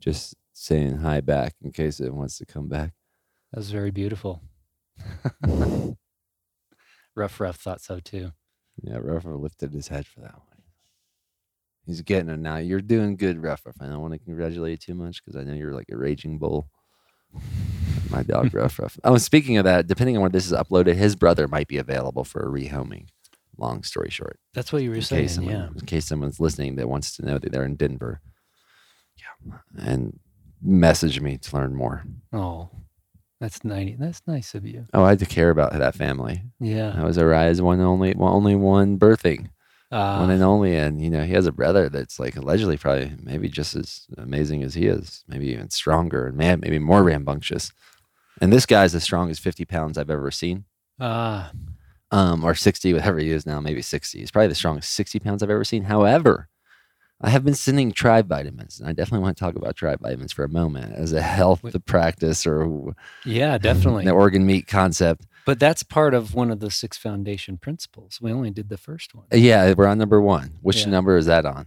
Just saying hi back in case it wants to come back. that was very beautiful <laughs> rough rough thought so too Yeah, Ruffer lifted his head for that one. He's getting it now. You're doing good, Ruffer. I don't want to congratulate you too much because I know you're like a raging bull. <laughs> My dog, Ruff Ruff. Oh, speaking of that, depending on when this is uploaded, his brother might be available for a rehoming. Long story short, that's what you were in saying someone, yeah in case someone's listening that wants to know that they're in Denver, yeah, and message me to learn more. oh that's nice that's nice of you Oh, I had to care about that family. yeah That was Ari's one only, one, only one birthing. uh, one and only. And you know, he has a brother that's like allegedly probably maybe just as amazing as he is, maybe even stronger and man, maybe more rambunctious. And this guy's as strong as 50 pounds I've ever seen. ah Um, or 60, whatever he is now, maybe 60. He's probably the strongest 60 pounds I've ever seen. However, I have been sending tribe vitamins, and I definitely want to talk about tribe vitamins for a moment as a health practice or Yeah, definitely. the organ meat concept. But that's part of one of the six foundation principles. We only did the first one. Yeah, we're on number one. Which Yeah. number is that on?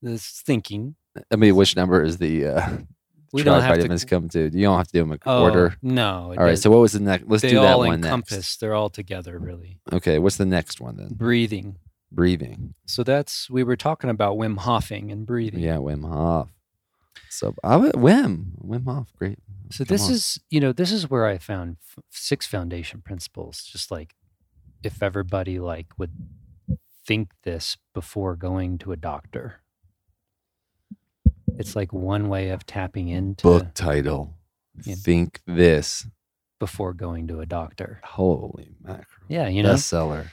This thinking. I mean, which number is the uh, <laughs> We don't have vitamins to. come to? You don't have to do them in Oh, order. No. All right. does- So what was the next? Let's they do that all one encompass. next. They're all together, really. Okay. What's the next one then? Breathing. Breathing. So that's we were talking about Wim Hofing and breathing. Yeah, Wim Hof. So I would Wim Wim Hof. Great. So Come this on. is, you know, this is where I found f- six foundation principles. Just like if everybody like would think this before going to a doctor. It's like one way of tapping into book title. Yeah. Think this. before going to a doctor. Holy mackerel. Yeah, you know, bestseller.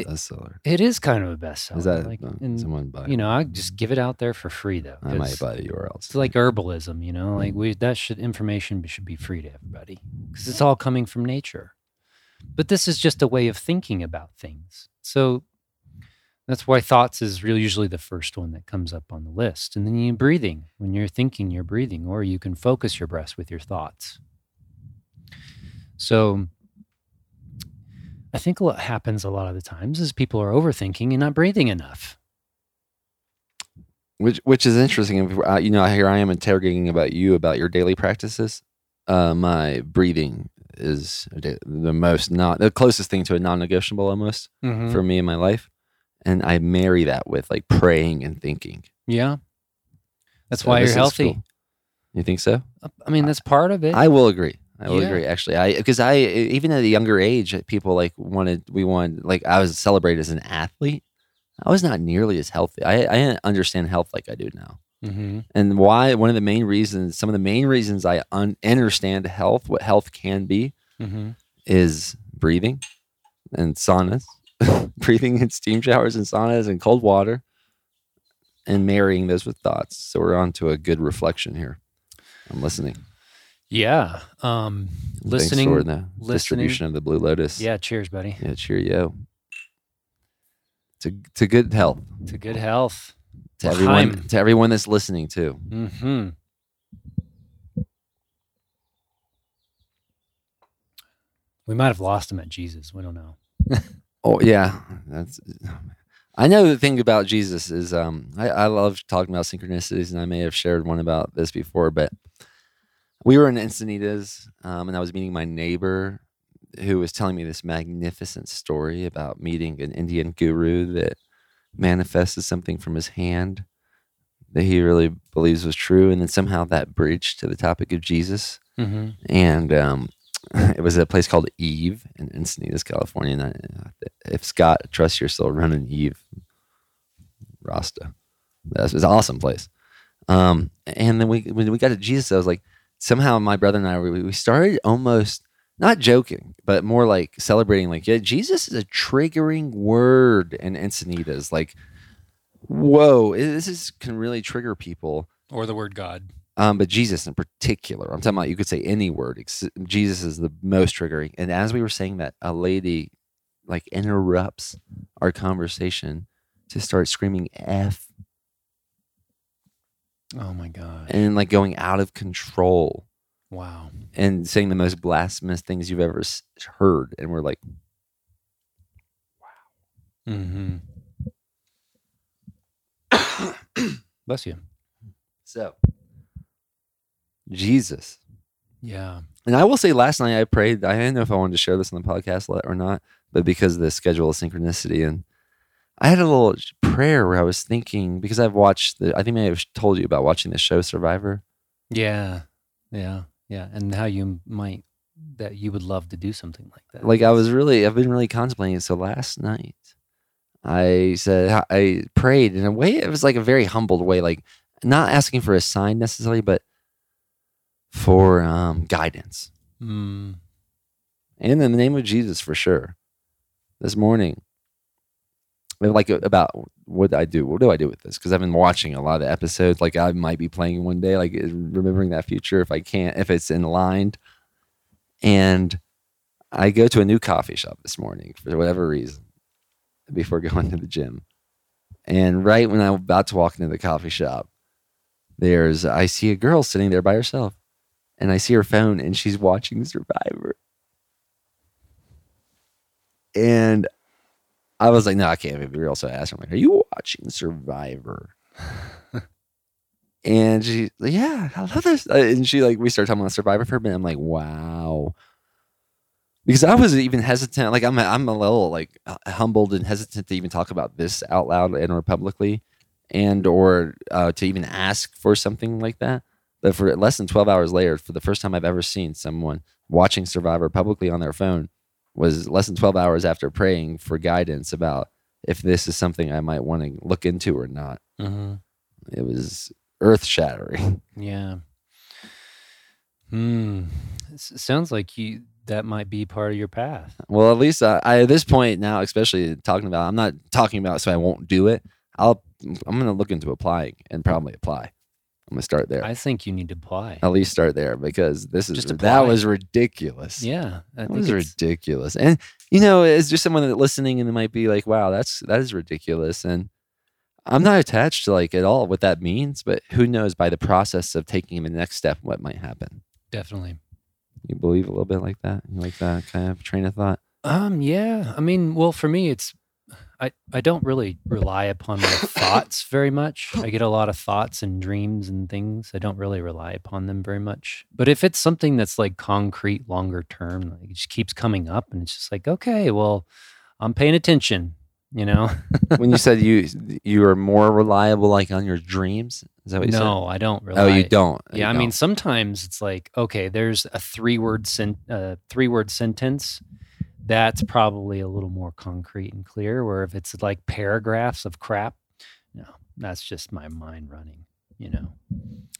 It- bestseller. it is kind of a bestseller. Is that like, uh, and, someone buy? you know, I just give it out there for free though. I might buy the URLs. It's like herbalism, you know, Mm. like we that should information should be free to everybody because it's all coming from nature. But this is just a way of thinking about things. So that's why thoughts is really usually the first one that comes up on the list. And then you breathing. When you're thinking, you're breathing, or you can focus your breath with your thoughts. So I think what happens a lot of the times is people are overthinking and not breathing enough. which which is interesting. If, uh, you know, here I am interrogating about you about your daily practices. Uh, my breathing is the most not the closest thing to a non-negotiable almost Mm-hmm. for me in my life, and I marry that with like praying and thinking. Yeah. That's So why you're healthy. cool. You think so? Uh, I mean, that's part of it. I will agree. I will Yeah. agree. Actually, I because I even at a younger age, people like wanted we wanted like I was celebrated as an athlete. I was not nearly as healthy. I I didn't understand health like I do now. mm-hmm. and why one of the main reasons some of the main reasons i un- understand health what health can be Mm-hmm. is breathing and saunas <laughs> breathing in steam showers and saunas and cold water and marrying those with thoughts so we're on to a good reflection here i'm listening Yeah. Um, Thanks listening. for the listening. distribution of the blue lotus Yeah. Cheers, buddy. yeah cheerio to, to good health To good health. to everyone to everyone that's listening too Mm-hmm. We might have lost him at Jesus. We don't know. <laughs> Oh yeah, that's. I know the thing about Jesus is um I, I love talking about synchronicities and I may have shared one about this before, but we were in Encinitas um, and I was meeting my neighbor who was telling me this magnificent story about meeting an Indian guru that manifested something from his hand that he really believes was true, and then somehow that bridged to the topic of Jesus Mm-hmm. and um, <laughs> it was a place called Eve in Encinitas, California. And I, if Scott trusts you're still running Eve, Rasta, that's it's an awesome place. Um, and then we when we got to Jesus, I was like, somehow my brother and I we, we started almost not joking, but more like celebrating. Like, yeah, Jesus is a triggering word in Encinitas. Like, whoa, this is can really trigger people Or the word God. um, but Jesus in particular. I'm talking about you could say any word. ex- Jesus is the most triggering. And as we were saying that, a lady like interrupts our conversation to start screaming F Oh my God. and like going out of control Wow. and saying the most blasphemous things you've ever heard. And we're like, Mm-hmm. <coughs> Bless you. so Jesus. Yeah. And I will say, last night I prayed. I didn't know if I wanted to share this on the podcast or not, but because of the schedule of synchronicity, and I had a little prayer where I was thinking because I've watched the. I think maybe I've told you about watching the show Survivor. Yeah. Yeah. Yeah. And how you might that you would love to do something like that. Like I was really, I've been really contemplating it. So last night, I said I prayed in a way. It was like a very humbled way, like not asking for a sign necessarily, but for um, guidance. Mm. and in the name of Jesus for sure. This morning, like about what I do. What do I do with this? Because I've been watching a lot of episodes. Like I might be playing one day, like remembering that future if I can't, if it's in lined. And I go to a new coffee shop this morning for whatever reason before <laughs> going to the gym. And right when I'm about to walk into the coffee shop, there's I see a girl sitting there by herself, and I see her phone, and she's watching Survivor. And I was like, no, I can't be real. So I asked her, I'm like, are you watching Survivor? <laughs> and she, yeah, I love this. Uh, And she like, we started talking about Survivor for a minute. I'm like, wow. Because I was even hesitant. Like I'm, I'm a little like humbled and hesitant to even talk about this out loud and or publicly, and or uh, to even ask for something like that. But for less than 12 hours later, for the first time I've ever seen someone watching Survivor publicly on their phone, was less than 12 hours after praying for guidance about if this is something I might want to look into or not. Mm-hmm. It was earth shattering. Yeah. Hmm. Sounds like you that might be part of your path. Well, at least I, I at this point now, especially talking about, I'm not talking about so I won't do it. I'll I'm gonna look into applying and probably apply. I'm gonna start there. I think you need to apply. At least start there because this is Just that was ridiculous. Yeah, I That think was ridiculous. And you know, it's just someone that listening and they might be like, "Wow, that's that is ridiculous." And I'm not attached to like at all what that means, but who knows by the process of taking the next step what might happen. definitely. You believe a little bit like that? You like that kind of train of thought? Um, yeah. I mean, well, for me, it's I I don't really rely upon my <coughs> thoughts very much. I get a lot of thoughts and dreams and things. I don't really rely upon them very much. But if it's something that's like concrete, longer term, like it just keeps coming up, and it's just like, okay, well, I'm paying attention. You know? <laughs> when you said you you are more reliable like on your dreams, is that what you said? no, I don't rely. Oh, you don't. You Yeah, I mean, don't. sometimes it's like, okay, there's a three word sen- uh, three word sentence. That's probably a little more concrete and clear. Where if it's like paragraphs of crap, no, that's just my mind running. You know,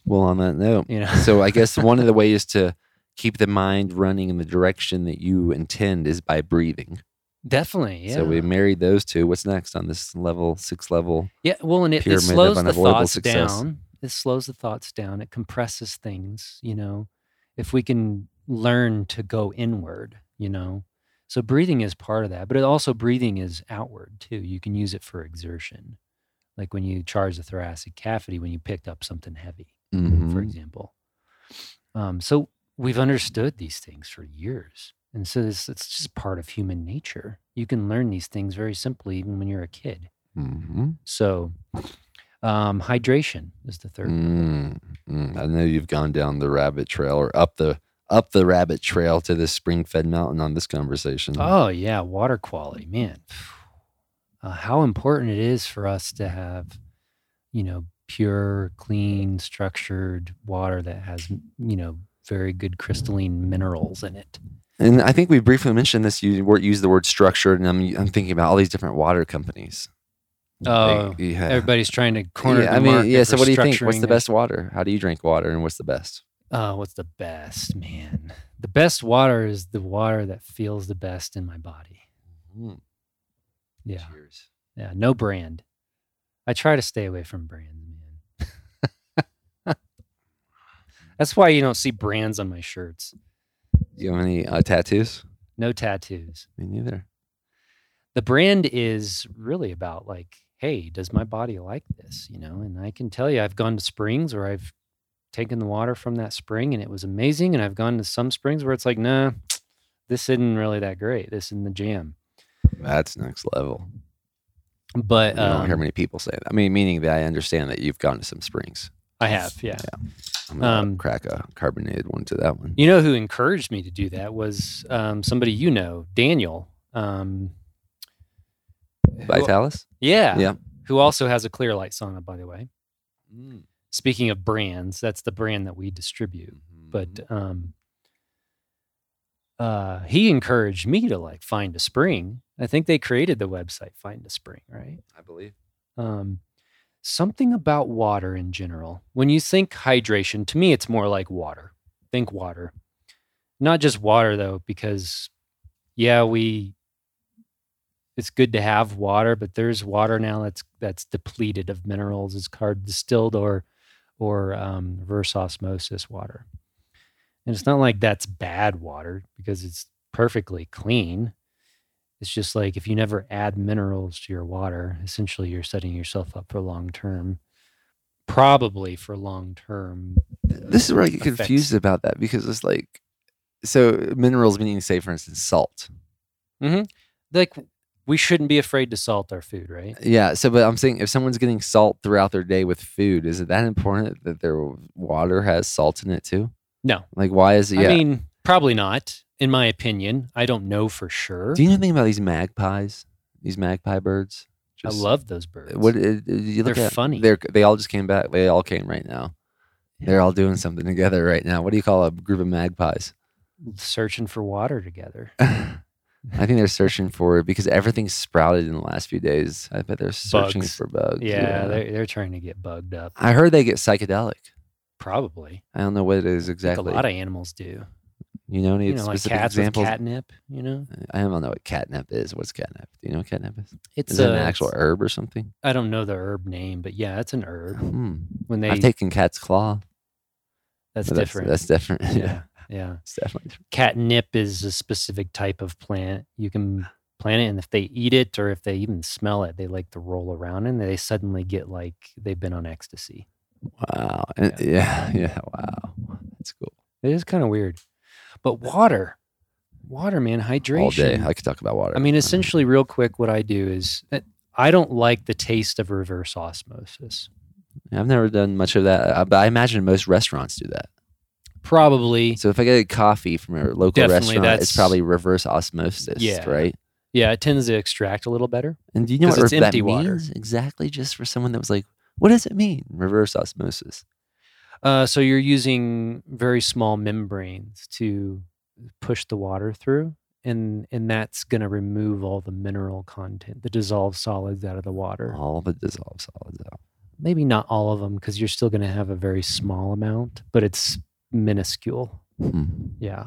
Well, on that note, you know. so I guess one of the <laughs> ways to keep the mind running in the direction that you intend is by breathing. Definitely, yeah. So we married those two. What's next on this level, six level? yeah, well, and it, it slows the thoughts success. down. It slows the thoughts down. It compresses things. You know, if we can learn to go inward, you know. So breathing is part of that, but it also breathing is outward too. You can use it for exertion, like when you charge the thoracic cavity when you picked up something heavy, for Mhm. example. Um, so we've understood these things for years, and so it's, it's just part of human nature. You can learn these things very simply, even when you're a kid. Mhm. So, um, hydration is the third. Mm, mm. I know you've gone down the rabbit trail or up the up the rabbit trail to this spring fed mountain on this conversation. Oh yeah, water quality, man. Uh, how important it is for us to have, you know, pure, clean, structured water that has, you know, very good crystalline minerals in it. And I think we briefly mentioned this. You used the word structured, and I'm I'm thinking about all these different water companies. Oh, Like, yeah. Everybody's trying to corner. yeah, the I mean, yeah. So, what do you think? What's the best water? How do you drink water, and what's the best? Uh, what's the best, man? The best water is the water that feels the best in my body. Mm, Yeah. Cheers. Yeah, no brand. I try to stay away from brands, man. <laughs> That's why you don't see brands on my shirts. Do you have any uh, tattoos? No tattoos. Me neither. The brand is really about like, hey, does my body like this? You know, and I can tell you I've gone to springs where I've taken the water from that spring and it was amazing. And I've gone to some springs where it's like, nah, this isn't really that great. This isn't the jam. That's next level. But I don't hear um, many people say that. I mean, meaning that I understand that you've gone to some springs. I have, yeah. I'm gonna Um, crack a carbonated one to that one. You know who encouraged me to do that was um, somebody you know, Daniel. Um, who- yeah, Yeah. Who also has a clear light sauna, by the way. Speaking of brands, that's the brand that we distribute. Mm-hmm. But um, uh, he encouraged me to like find a spring. I think they created the website Find a Spring, right? I believe. um, something about water in general. When you think hydration, to me, it's more like water. Think water. Not just water, though, because, yeah, we, it's good to have water, but there's water now that's that's depleted of minerals. It's called distilled or or um, reverse osmosis water. And it's not like that's bad water because it's perfectly clean. It's just like if you never add minerals to your water, essentially you're setting yourself up for long term, probably for long term. This is where I get effects. confused about that because it's like, so minerals meaning, say, for instance, salt. Mm-hmm. Like we shouldn't be afraid to salt our food, right? Yeah. So, but I'm saying if someone's getting salt throughout their day with food, is it that important that their water has salt in it too? No. Like, why is it? Yeah. I mean, probably not, in my opinion. I don't know for sure. Do you know anything about these magpies? These magpie birds? I love those birds. What uh, you look They're at? funny. They're they all just came back. They all came right now. They're all doing something together right now. What do you call a group of magpies? searching for water together. <laughs> I think they're searching for because everything's sprouted in the last few days. I bet they're searching Bugs. for bugs. Yeah, they're they're trying to get bugged up. I heard they get psychedelic. Probably. I don't know what it is exactly. a lot of animals do. you know any You know, like specific cats examples? with catnip. You know, I don't know what catnip is. What's catnip? Do you know what catnip is? it's Is it an actual herb or something? I don't know the herb name, but yeah, it's an herb. Hmm. When they I've taken cat's claw. that's different. That's, different. <laughs> Yeah, yeah, yeah. it's definitely different. Catnip is a specific type of plant. You can plant it, and if they eat it or if they even smell it, they like to roll around and they suddenly get like they've been on ecstasy. Wow. And- yeah. <laughs> Yeah. Wow. That's cool. It is kind of weird. But water, water, man, hydration. All day. I could talk about water. I mean, essentially, real quick, what I do is uh, I don't like the taste of reverse osmosis. I've never done much of that, uh, but I imagine most restaurants do that. Probably, So if I get a coffee from a local restaurant, it's probably reverse osmosis, Yeah. right? yeah, it tends to extract a little better. And do you know what it's that empty water. means exactly? Just for someone that was like, "What does it mean, reverse osmosis?" Uh, so you're using very small membranes to push the water through, and and that's going to remove all the mineral content, the dissolved solids out of the water. All the dissolved solids out. Maybe not all of them, because you're still going to have a very small amount, but it's minuscule. Hmm. Yeah,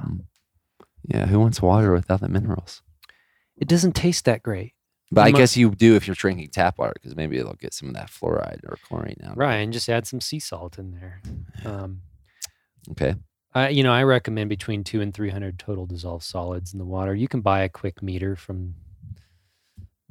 Yeah, who wants water without the minerals? it doesn't taste that great. But I guess you do if you're drinking tap water because maybe it'll get some of that fluoride or chlorine out. Right, and just add some sea salt in there. Um, Okay. I, you know, I recommend between two and three hundred total dissolved solids in the water. You can buy a quick meter from,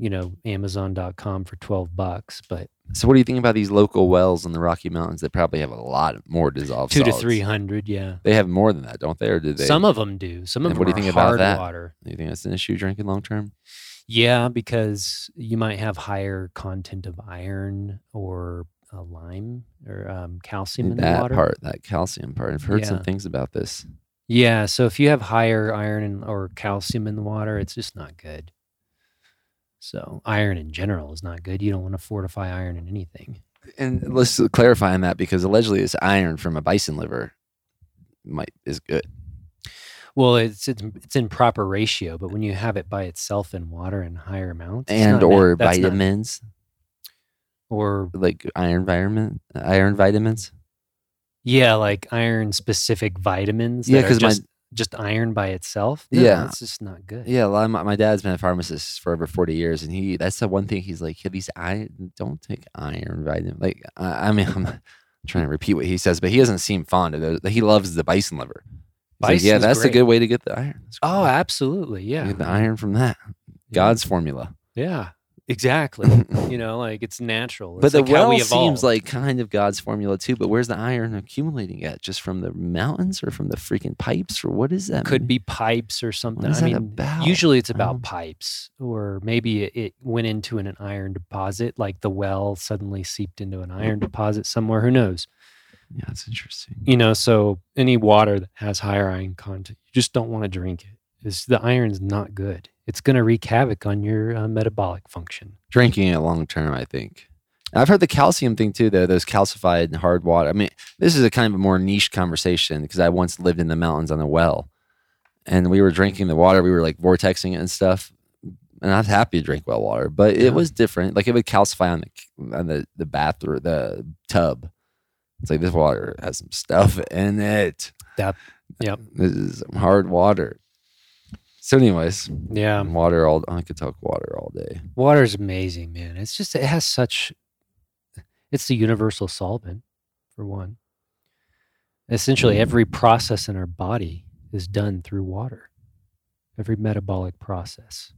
you know, Amazon.com for twelve bucks, but So what do you think about these local wells in the Rocky Mountains that probably have a lot more dissolved two to three hundred, yeah. They have more than that, don't they? Or do they? Some of them do. Some of them what do you think about hard that? water. you think that's an issue drinking long term? Yeah, because you might have higher content of iron or uh, lime or um, calcium in the That water. part, that calcium part. I've heard some things about this. Yeah, so if you have higher iron or calcium in the water, it's just not good. So iron in general is not good. You don't want to fortify iron in anything. And let's clarify on that because allegedly this iron from a bison liver might is good. Well, it's it's, it's in proper ratio, but when you have it by itself in water in higher amounts, and not or not- vitamins or like iron vitamin iron vitamins. yeah, like iron specific vitamins. Yeah, because my- just, iron by itself. No, Yeah. it's just not good. Yeah, a lot of my, my dad's been a pharmacist for over 40 years and he that's the one thing he's like, at least I don't take iron vitamin. Like I, I mean <laughs> I'm not trying to repeat what he says, but he doesn't seem fond of those. He loves the bison liver. He's like, yeah, that's a good way to get the iron. Oh, great. absolutely. You Yeah. get the iron from that. God's formula. Yeah. Exactly. you <laughs> know, like it's natural. But the like how well we seems like kind of God's formula too. But where's the iron accumulating at? Just from the mountains or from the freaking pipes or what is that? could be pipes or something. I mean, about? usually it's about Um, pipes, or maybe it, it went into an, iron deposit, like the well suddenly seeped into an iron deposit somewhere. Who knows? Yeah, that's interesting. You know, so any water that has higher iron content, you just don't want to drink it. It's, the iron's not good. It's going to wreak havoc on your uh, metabolic function. Drinking it long term, I think. I've heard the calcium thing too, though. Those calcified and hard water. I mean, this is a kind of a more niche conversation because I once lived in the mountains on a well, and we were drinking the water. We were like vortexing it and stuff. And I was happy to drink well water, but Yeah. it was different. Like it would calcify on the on the the bath or the tub. It's like this water has some stuff in it. That- yep. This is some hard water. So, anyways, Yeah. water all. I could talk water all day. Water is amazing, man. It's just, it has such, it's the universal solvent, for one. Essentially, mm. every process in our body is done through water, every metabolic process.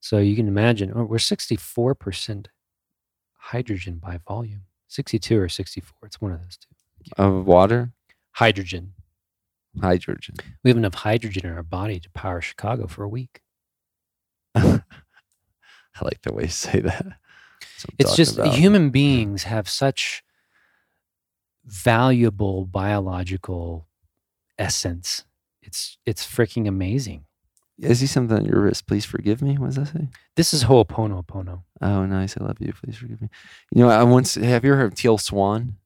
So you can imagine oh, we're 64% hydrogen by volume. 62 or 64. It's one of those two. Of water, Hydrogen. Hydrogen. We have enough hydrogen in our body to power Chicago for a week. <laughs> I like the way you say that. That's what I'm It's just about. human beings have such valuable biological essence. It's it's freaking amazing. I see something on your wrist. Please forgive me. What does that say? This is Ho'oponopono. Oh, nice. I love you. Please forgive me. You know, I once have you ever heard of Teal Swan?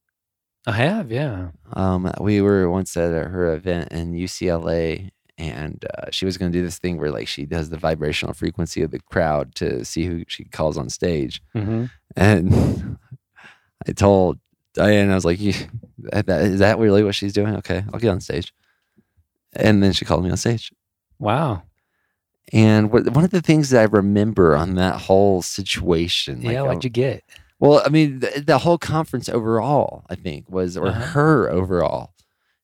I have, yeah. Um, we were once at her event in UCLA, and uh, she was going to do this thing where like she does the vibrational frequency of the crowd to see who she calls on stage. Mm-hmm. And <laughs> I told Diane, I was like, "Is that really what she's doing? Okay, I'll get on stage." And then she called me on stage. Wow. And one of the things that I remember on that whole situation, like, yeah, what'd you get? Well, I mean, the, the whole conference overall, I think, was, or Uh-huh. her overall,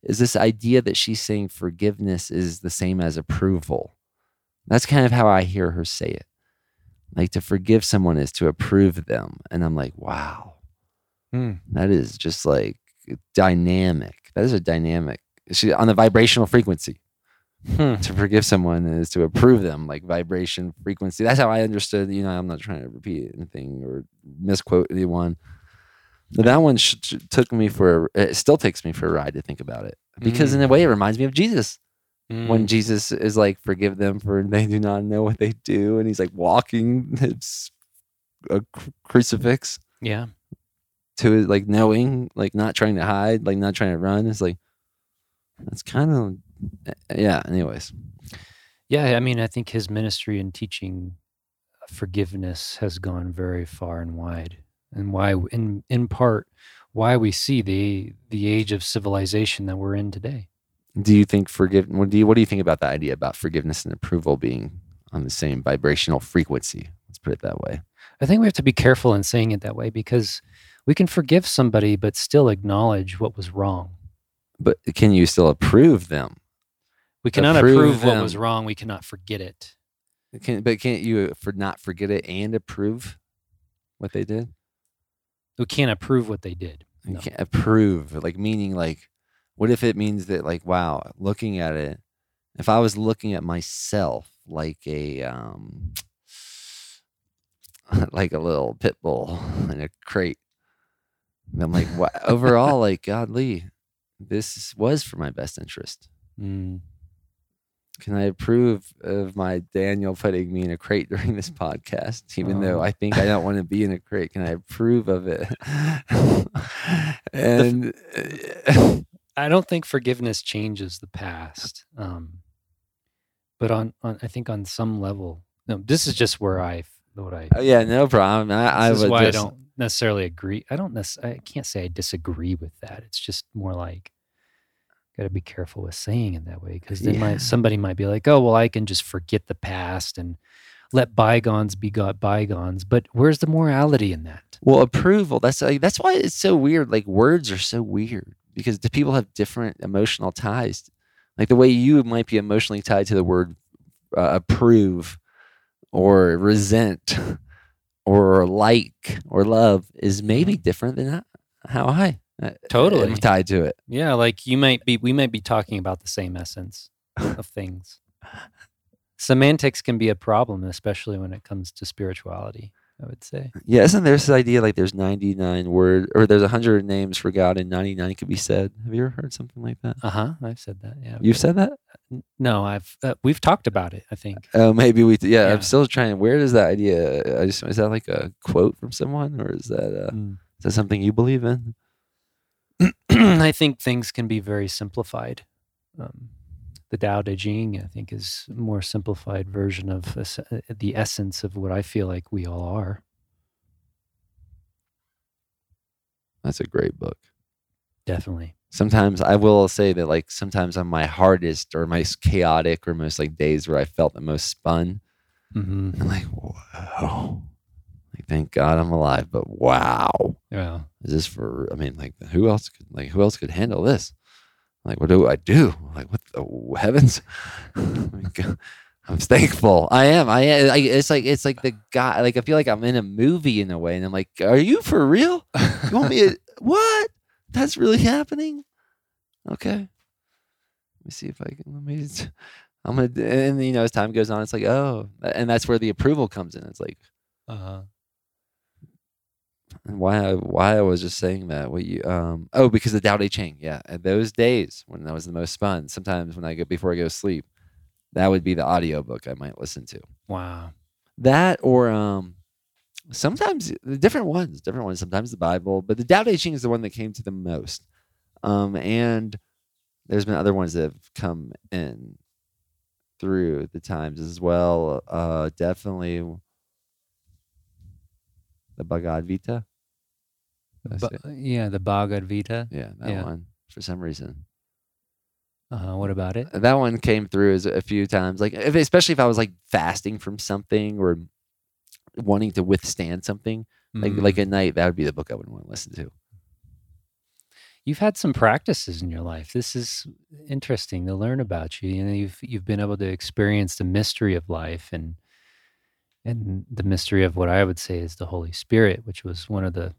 is this idea that she's saying forgiveness is the same as approval. That's kind of how I hear her say it. Like to forgive someone is to approve them. And I'm like, wow, Hmm. that is just like dynamic. That is a dynamic. She, on the vibrational frequency Hmm. to forgive someone is to approve them, like vibration frequency. That's how I understood. You know, I'm not trying to repeat anything or misquote anyone. But that one sh- sh- took me for. A, It still takes me for a ride to think about it because in a way it reminds me of Jesus when Mm. Jesus is like, "Forgive them for they do not know what they do," and he's like walking his a cru- crucifix Yeah. to his like knowing, like not trying to hide, like not trying to run. It's like that's kind of yeah. Anyways, Yeah, I mean, I think his ministry and teaching uh, forgiveness has gone very far and wide, and why, in in part, why we see the the age of civilization that we're in today. Do you think forgive? What do you What do you think about the idea about forgiveness and approval being on the same vibrational frequency? Let's put it that way. I think we have to be careful in saying it that way because we can forgive somebody but still acknowledge what was wrong. But can you still approve them? We cannot Approve approve, what was wrong. We cannot forget it. Can, but can't you for not forget it and approve what they did? We can't approve what they did. You No. can't approve, like meaning like, what if it means that like, wow, looking at it, if I was looking at myself like a um, <laughs> like a little pit bull <laughs> in a crate, and I'm like, what? <laughs> overall, like, godly, this was for my best interest. Mm. Can I approve of my Daniel putting me in a crate <laughs> during this podcast, even though Oh. I think I don't want to be in a crate? Can I approve of it? and I don't think forgiveness changes the past. Um, but on, on, I think on some level, no, this is just where I, what I, oh yeah, no problem. I, I this is why just, I don't necessarily agree. I don't necessarily, I can't say I disagree with that. It's just more like, got to be careful with saying it that way because then Yeah. might, somebody might be like, oh, well, I can just forget the past and let bygones be got bygones. But where's the morality in that? Well, approval. That's like that's why it's so weird. Like words are so weird because the people have different emotional ties. Like the way you might be emotionally tied to the word uh, approve or resent or like or love is maybe different than how- I Totally. tied to it. Yeah, like you might be, we might be talking about the same essence of things. <laughs> Semantics can be a problem, especially when it comes to spirituality. I would say. Yeah, isn't there this idea like there's 99 word or there's 100 names for God and 99 could be said? Have you ever heard something like that? Uh huh. I've said that. Yeah. You've said that? No, I've uh, we've talked about it. I think. Oh, maybe we. Yeah, Yeah. I'm still trying. Where does that idea? I just is that like a quote from someone, or is that uh, Mm. is that something you believe in? <clears throat> I think things can be very simplified. Um, the Tao Te Ching, I think, is a more simplified version of uh, the essence of what I feel like we all are. That's a great book. Definitely. Sometimes I will say that like sometimes on my hardest or most chaotic or most like days where I felt the most spun, hmm I'm like, wow. Thank God I'm alive, but wow. Yeah. Is this for? I mean, like, who else could like who else could handle this? Like, what do I do? Like, what the heavens? <laughs> I'm thankful. I am. I, am. I it's like it's like the guy. Like I feel like I'm in a movie in a way, and I'm like, "Are you for real? You want me? To, <laughs> what? That's really happening? Okay. Let me see if I can. Let me. I'm gonna. And you know, as time goes on, it's like, oh, and that's where the approval comes in. It's like, Uh-huh. And why? I, why I was just saying that? What you? Um. Oh, because the Tao Te Ching. Yeah, and those days when that was the most fun. Sometimes when I go before I go to sleep, that would be the audiobook I might listen to. Wow. that or um sometimes different ones different ones sometimes the bible but the Tao Te Ching is the one that came to the most um and there's been other ones that have come in through the times as well uh definitely the Bhagavad Gita Ba- yeah, the Bhagavad Gita. yeah that yeah. one for some reason Uh, what about it? that one came through as a few times like if, especially if i was like fasting from something or wanting to withstand something like Mm. like at night that would be the book i would want to listen to you've had some practices in your life. This is interesting to learn about you. You know, you've you've been able to experience the mystery of life and and the mystery of what I would say is the Holy Spirit, which was one of the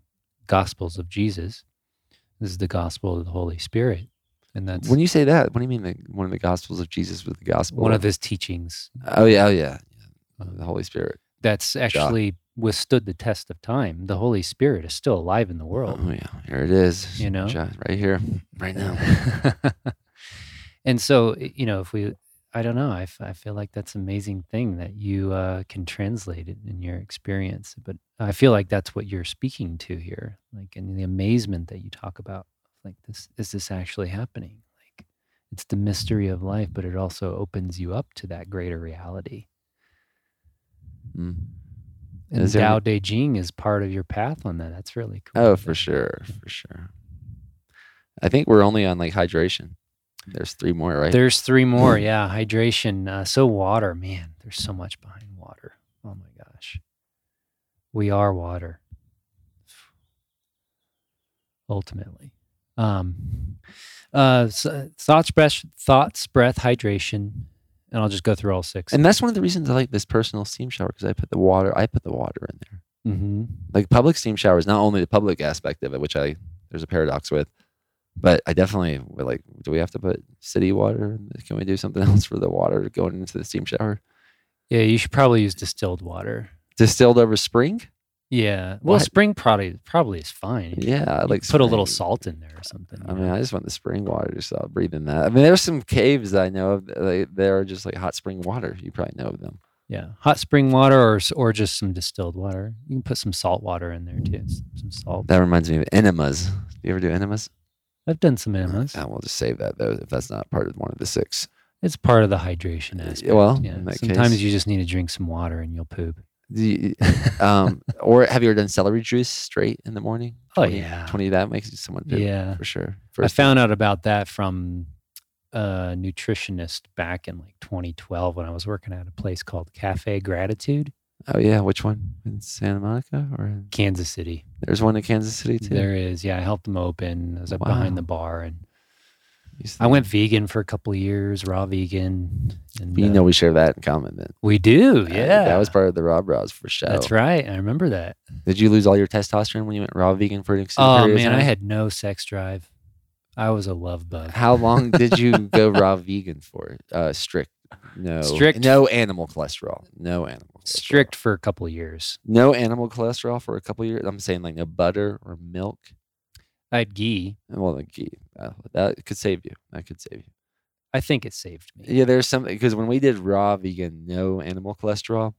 gospels of Jesus. This is the gospel of the Holy Spirit. And that's when you say that what do you mean the, one of the gospels of jesus was the gospel one of his teachings. oh yeah oh yeah, yeah. The holy spirit That's actually withstood the test of time. The Holy Spirit is still alive in the world. oh yeah here it is You know? Right here right now <laughs> and so you know if we i don't know I, f- I feel like that's an amazing thing that you uh, can translate it in your experience but i feel like that's what you're speaking to here like in the amazement that you talk about like this is this actually happening like it's the mystery of life but it also opens you up to that greater reality Mm. and Is Tao any- Te Ching is part of your path on that. That's really cool. oh for sure for sure i think we're only on like hydration there's three more right There's three more. <clears throat> Yeah. Hydration. Uh, so water, man, there's so much behind water. Oh my gosh. We are water. Ultimately. Um, uh, s- thoughts, breath, thoughts, breath, hydration. And I'll just go through all six. and that's one of the reasons i like this personal steam shower because i put the water i put the water in there hmm like public steam showers not only the public aspect of it which i there's a paradox with but i definitely would like do we have to put city water can we do something <laughs> else for the water going into the steam shower Yeah. You should probably use distilled water. distilled over spring Yeah. Well, What? spring probably, probably is fine. yeah like put a little salt in there or something. i mean i just want the spring water just uh, i'll breathe in that i mean there's some caves that i know of that, like, they're just like hot spring water you probably know of them Yeah, hot spring water or or just some distilled water. You can put some salt water in there too. Some salt. that reminds me of enemas do you ever do enemas I've done some enemas. and we'll just save that though if that's not part of one of the six It's part of the hydration aspect. well, yeah. in that Sometimes case- you just need to drink some water and you'll poop. You- um, <laughs> or have you ever done celery juice straight in the morning? Oh, 20 yeah. 20, that makes someone poop Yeah, for sure. I First, found out about that from a nutritionist back in like 2012 when I was working at a place called Cafe Gratitude, oh, yeah. Which one? In Santa Monica or in, Kansas City. there's one in Kansas City too? There is, yeah. I helped them open. I was up behind the bar, and I went vegan for a couple of years, raw vegan. And, You uh, know, we share that in common then. we do, yeah. that was part of the Raw Bros for sure. That's right. I remember that. Did you lose all your testosterone when you went raw vegan for an extended Oh period of man, I had no sex drive. I was a love bug. How long did you <laughs> go raw vegan for? Uh, strict. No. Strict. No animal cholesterol. No animal. cholesterol. Strict for a couple of years. No animal cholesterol for a couple years. I'm saying like no butter or milk. I had ghee. Well, the ghee. Uh, that could save you. That could save you. I think it saved me. Yeah, there's something because when we did raw vegan, no animal cholesterol,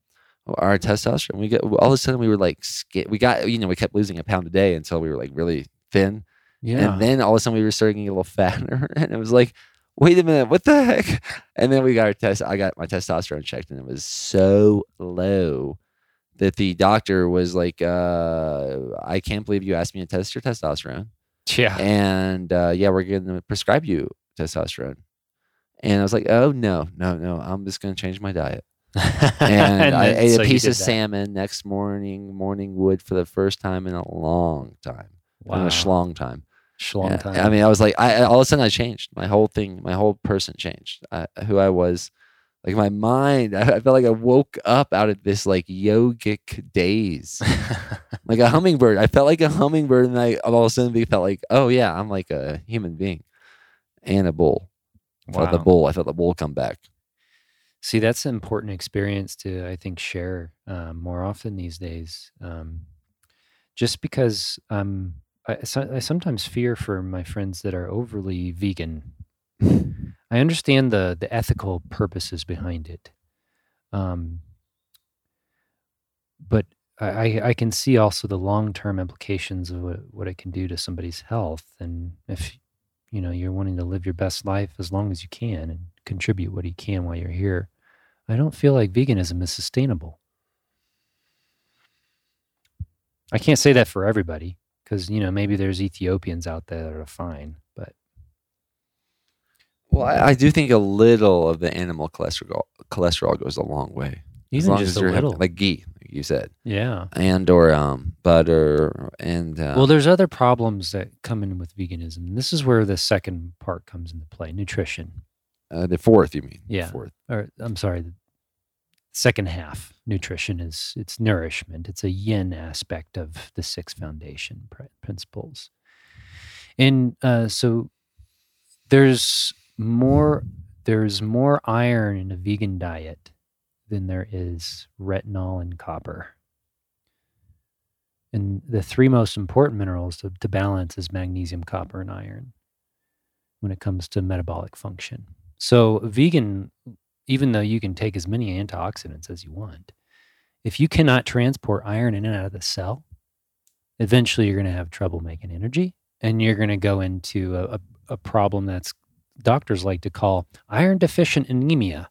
our testosterone, we get all of a sudden we were like, we got, you know, we kept losing a pound a day until we were like really thin. Yeah. And then all of a sudden we were starting to get a little <laughs> fatter. And it was like, wait a minute, what the heck? And then we got our test, I got my testosterone checked and it was so low that the doctor was like, uh, I can't believe you asked me to test your testosterone yeah. and uh, yeah, we're going to prescribe you testosterone. And I was like, oh no, no, no, I'm just going to change my diet. And, <laughs> I then- ate so a piece of that. salmon next morning, morning wood for the first time in a long time, wow. in a schlong time. Schlong Yeah, time. I mean, I was like, I all of a sudden I changed. My whole thing, my whole person changed. I, who I was Like my mind, I, <laughs> I felt like I woke up out of this like yogic daze, <laughs> like a hummingbird. I felt like a hummingbird, and I all of a sudden felt like, oh yeah, I'm like a human being and a bull. I felt the bull. I felt the bull come back. See, that's an important experience to, I think, share um, more often these days. Um, just because um, I, I sometimes fear for my friends that are overly vegan. I understand the the ethical purposes behind it, um, but I, I- can see also the long term implications of what, what it can do to somebody's health. And if you know you're wanting to live your best life as long as you can and contribute what you can while you're here, I don't feel like veganism is sustainable. I can't say that for everybody because you know maybe there's Ethiopians out there that are fine, but Well, I, I do think a little of the animal cholesterol cholesterol goes a long way. as even long just as a you're having- little, like ghee, like you said, yeah. and or um, butter, and uh, Well, there's other problems that come in with veganism. This is where the second part comes into play: nutrition. uh, the fourth. You mean? Yeah. Fourth. or I'm sorry, the second half nutrition is it's nourishment. It's a yin aspect of the six foundation pr- principles, and uh, so there's more there's more iron in a vegan diet than there is retinol and copper. And the three most important minerals to, to balance is magnesium, copper, and iron when it comes to metabolic function. So, vegan, even though you can take as many antioxidants as you want, if you cannot transport iron in and out of the cell, eventually you're going to have trouble making energy and you're going to go into a, a, a problem that's doctors like to call iron deficient anemia.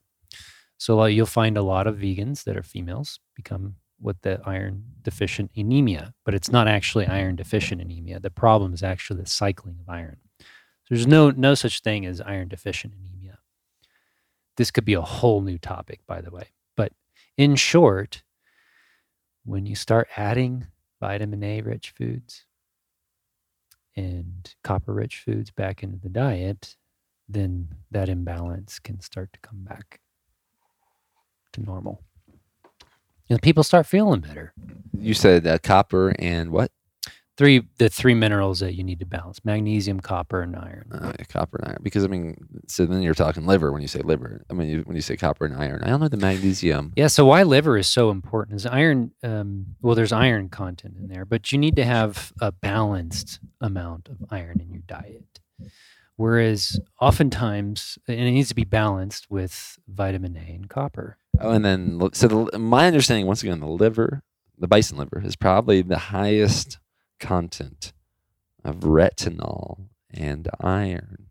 So, you'll find a lot of vegans that are females become what the iron deficient anemia, but it's not actually iron deficient anemia. The problem is actually the cycling of iron. There's no no such thing as iron deficient anemia. This could be a whole new topic, by the way. But in short, when you start adding vitamin A rich foods and copper rich foods back into the diet, then that imbalance can start to come back to normal. And people start feeling better. You said uh, copper and what? Three the three minerals that you need to balance: magnesium, copper, and iron. Uh, copper and iron. Because I mean, so then you're talking liver when you say liver. I mean, you, when you say copper and iron, I don't know the magnesium. Yeah, so why liver is so important is iron. Um, well, there's iron content in there, but you need to have a balanced amount of iron in your diet. Whereas oftentimes, and it needs to be balanced with vitamin A and copper. Oh, and then so the, my understanding once again, the liver, the bison liver, is probably the highest content of retinol and iron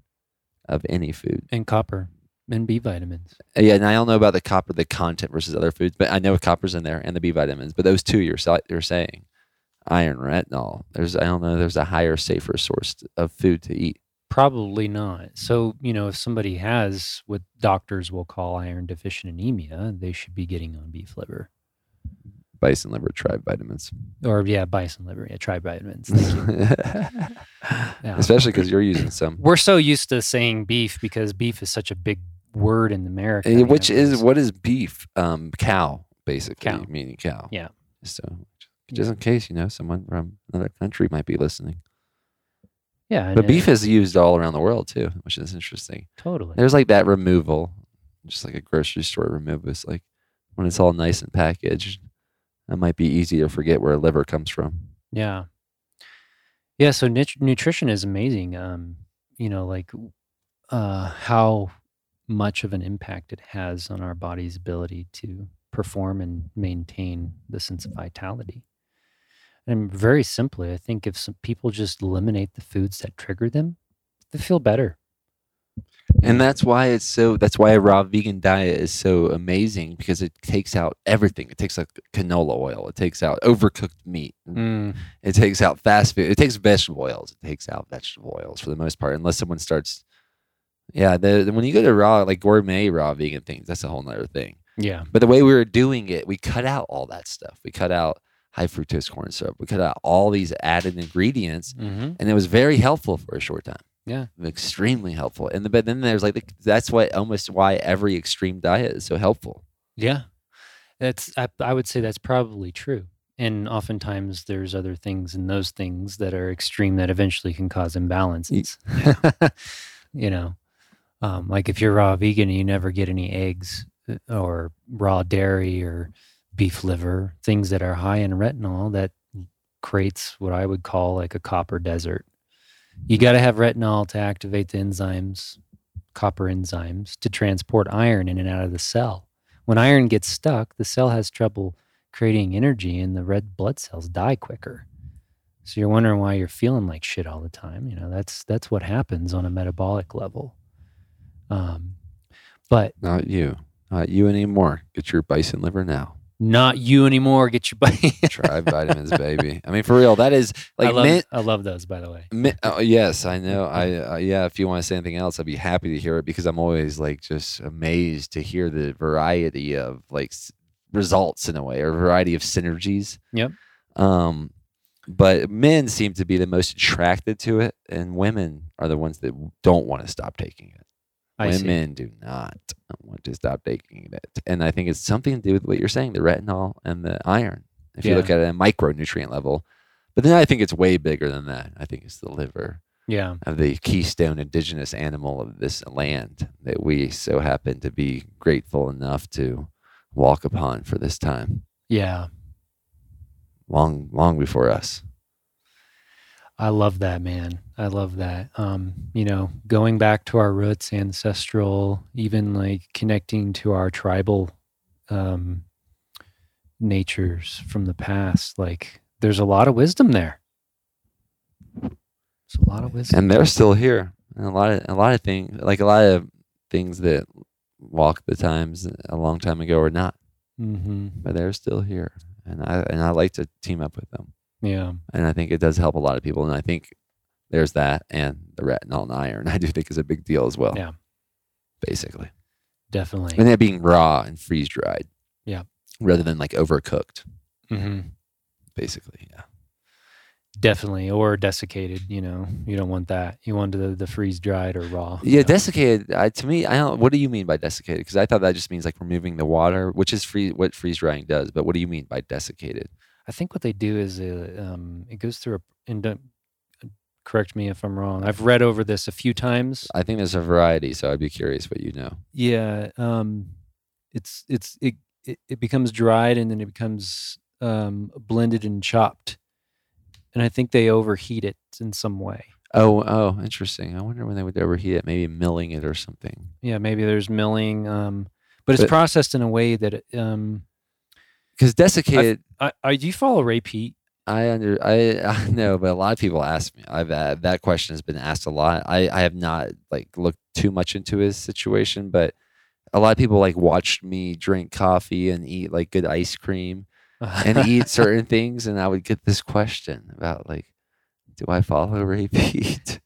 of any food. and copper and B vitamins. Uh, Yeah, and I don't know about the copper, the content versus other foods, but I know copper's in there and the B vitamins. But those two, you're you're saying, iron, retinol. There's I don't know. There's a higher, safer source of food to eat. Probably not. So, you know, if somebody has what doctors will call iron deficient anemia, they should be getting on beef liver. Bison liver, tribe vitamins. Or, yeah, bison liver. Yeah, tribe vitamins. <laughs> Yeah. Especially because you're using some, We're so used to saying beef because beef is such a big word in America. Eh, you know, which is what is beef? Um, cow, basically, Cow. meaning cow. Yeah. So, just in case you know someone from another country might be listening. yeah, But beef is used all around the world too, which is interesting. totally. There's like that removal, just like a grocery store removal. It's like when it's all nice and packaged, that might be easy to forget where liver comes from. Yeah. Yeah. So nut- nutrition is amazing. Um, you know, like uh, how much of an impact it has on our body's ability to perform and maintain the sense of vitality. And very simply, I think if some people just eliminate the foods that trigger them, they feel better. And that's why it's so. That's why a raw vegan diet is so amazing because it takes out everything. It takes out canola oil. It takes out overcooked meat. Mm. It takes out fast food. It takes vegetable oils. It takes out vegetable oils for the most part, unless someone starts. Yeah, the, the- when you go to raw, like gourmet raw vegan things, that's a whole nother thing. Yeah. But the way we were doing it, we cut out all that stuff. We cut out high fructose corn syrup. We cut out all these added ingredients, hmm and it was very helpful for a short time. Yeah. extremely helpful. And the, but then there's like the, that's what almost why every extreme diet is so helpful. Yeah. That's I, I would say that's probably true. And oftentimes there's other things in those things that are extreme that eventually can cause imbalances. <laughs> <laughs> you know, um, like if you're raw vegan and you never get any eggs uh, or raw dairy or beef liver, things that are high in retinol, that creates what I would call like a copper desert. You got to have retinol to activate the enzymes, copper enzymes, to transport iron in and out of the cell. When iron gets stuck, the cell has trouble creating energy and the red blood cells die quicker. So you're wondering why you're feeling like shit all the time. You know, that's that's what happens on a metabolic level. Um, but Not you, not you anymore. Get your bison liver now. Not you anymore. Get your. <laughs> Tribe vitamins, baby. I mean, for real, that is like I love, mint. I love those, by the way. Mi- oh, yes, I know. I uh, yeah. If you want to say anything else, I'd be happy to hear it because I'm always like just amazed to hear the variety of like s- results in a way or variety of synergies. Yep. Um, but men seem to be the most attracted to it, and women are the ones that don't want to stop taking it. I see. Women do not want to stop taking it, and I think it's something to do with what you're saying, the retinol and the iron. If you look at it at a micronutrient level, but then I think it's way bigger than that. I think it's the liver Yeah. of the keystone indigenous animal of this land that we so happen to be grateful enough to walk upon for this time, Yeah. long, long before us. I love that, man. I love that. Um, you know, going back to our roots, ancestral, even like connecting to our tribal um, natures from the past. Like, there's a lot of wisdom there. There's a lot of wisdom. and they're still here. And a lot of a lot of things, like a lot of things that walk the times a long time ago are not, hmm but they're still here. And I and I like to team up with them, Yeah. and I think it does help a lot of people. And I think there's that, and the retinol and iron, <laughs> I do think is a big deal as well. Yeah. basically, Definitely. and it being raw and freeze dried. Yeah. rather than like overcooked. hmm Basically, yeah. Definitely. Or desiccated. You know, you don't want that. You want the, the freeze dried or raw. Yeah, desiccated. Uh, to me, I don't. What do you mean by desiccated? Because I thought that just means like removing the water, which is free. What freeze drying does. But what do you mean by desiccated? I think what they do is uh, um, it goes through a. And don't, correct me if I'm wrong. I've read over this a few times. I think there's a variety, so I'd be curious what you know. Yeah, um, it's it's it, it it becomes dried and then it becomes um, blended and chopped, and I think they overheat it in some way. Oh, oh, interesting. I wonder when they would overheat it. Maybe milling it or something. Yeah, maybe there's milling, um, but it's But- processed in a way that it, um, Because desiccated, I, I do you follow Ray Peat? I under I, <laughs> I know, but a lot of people ask me. I've uh, that question has been asked a lot. I I have not like looked too much into his situation, but a lot of people like watched me drink coffee and eat like good ice cream and <laughs> eat certain things, and I would get this question about like, do I follow Ray <laughs> Peat?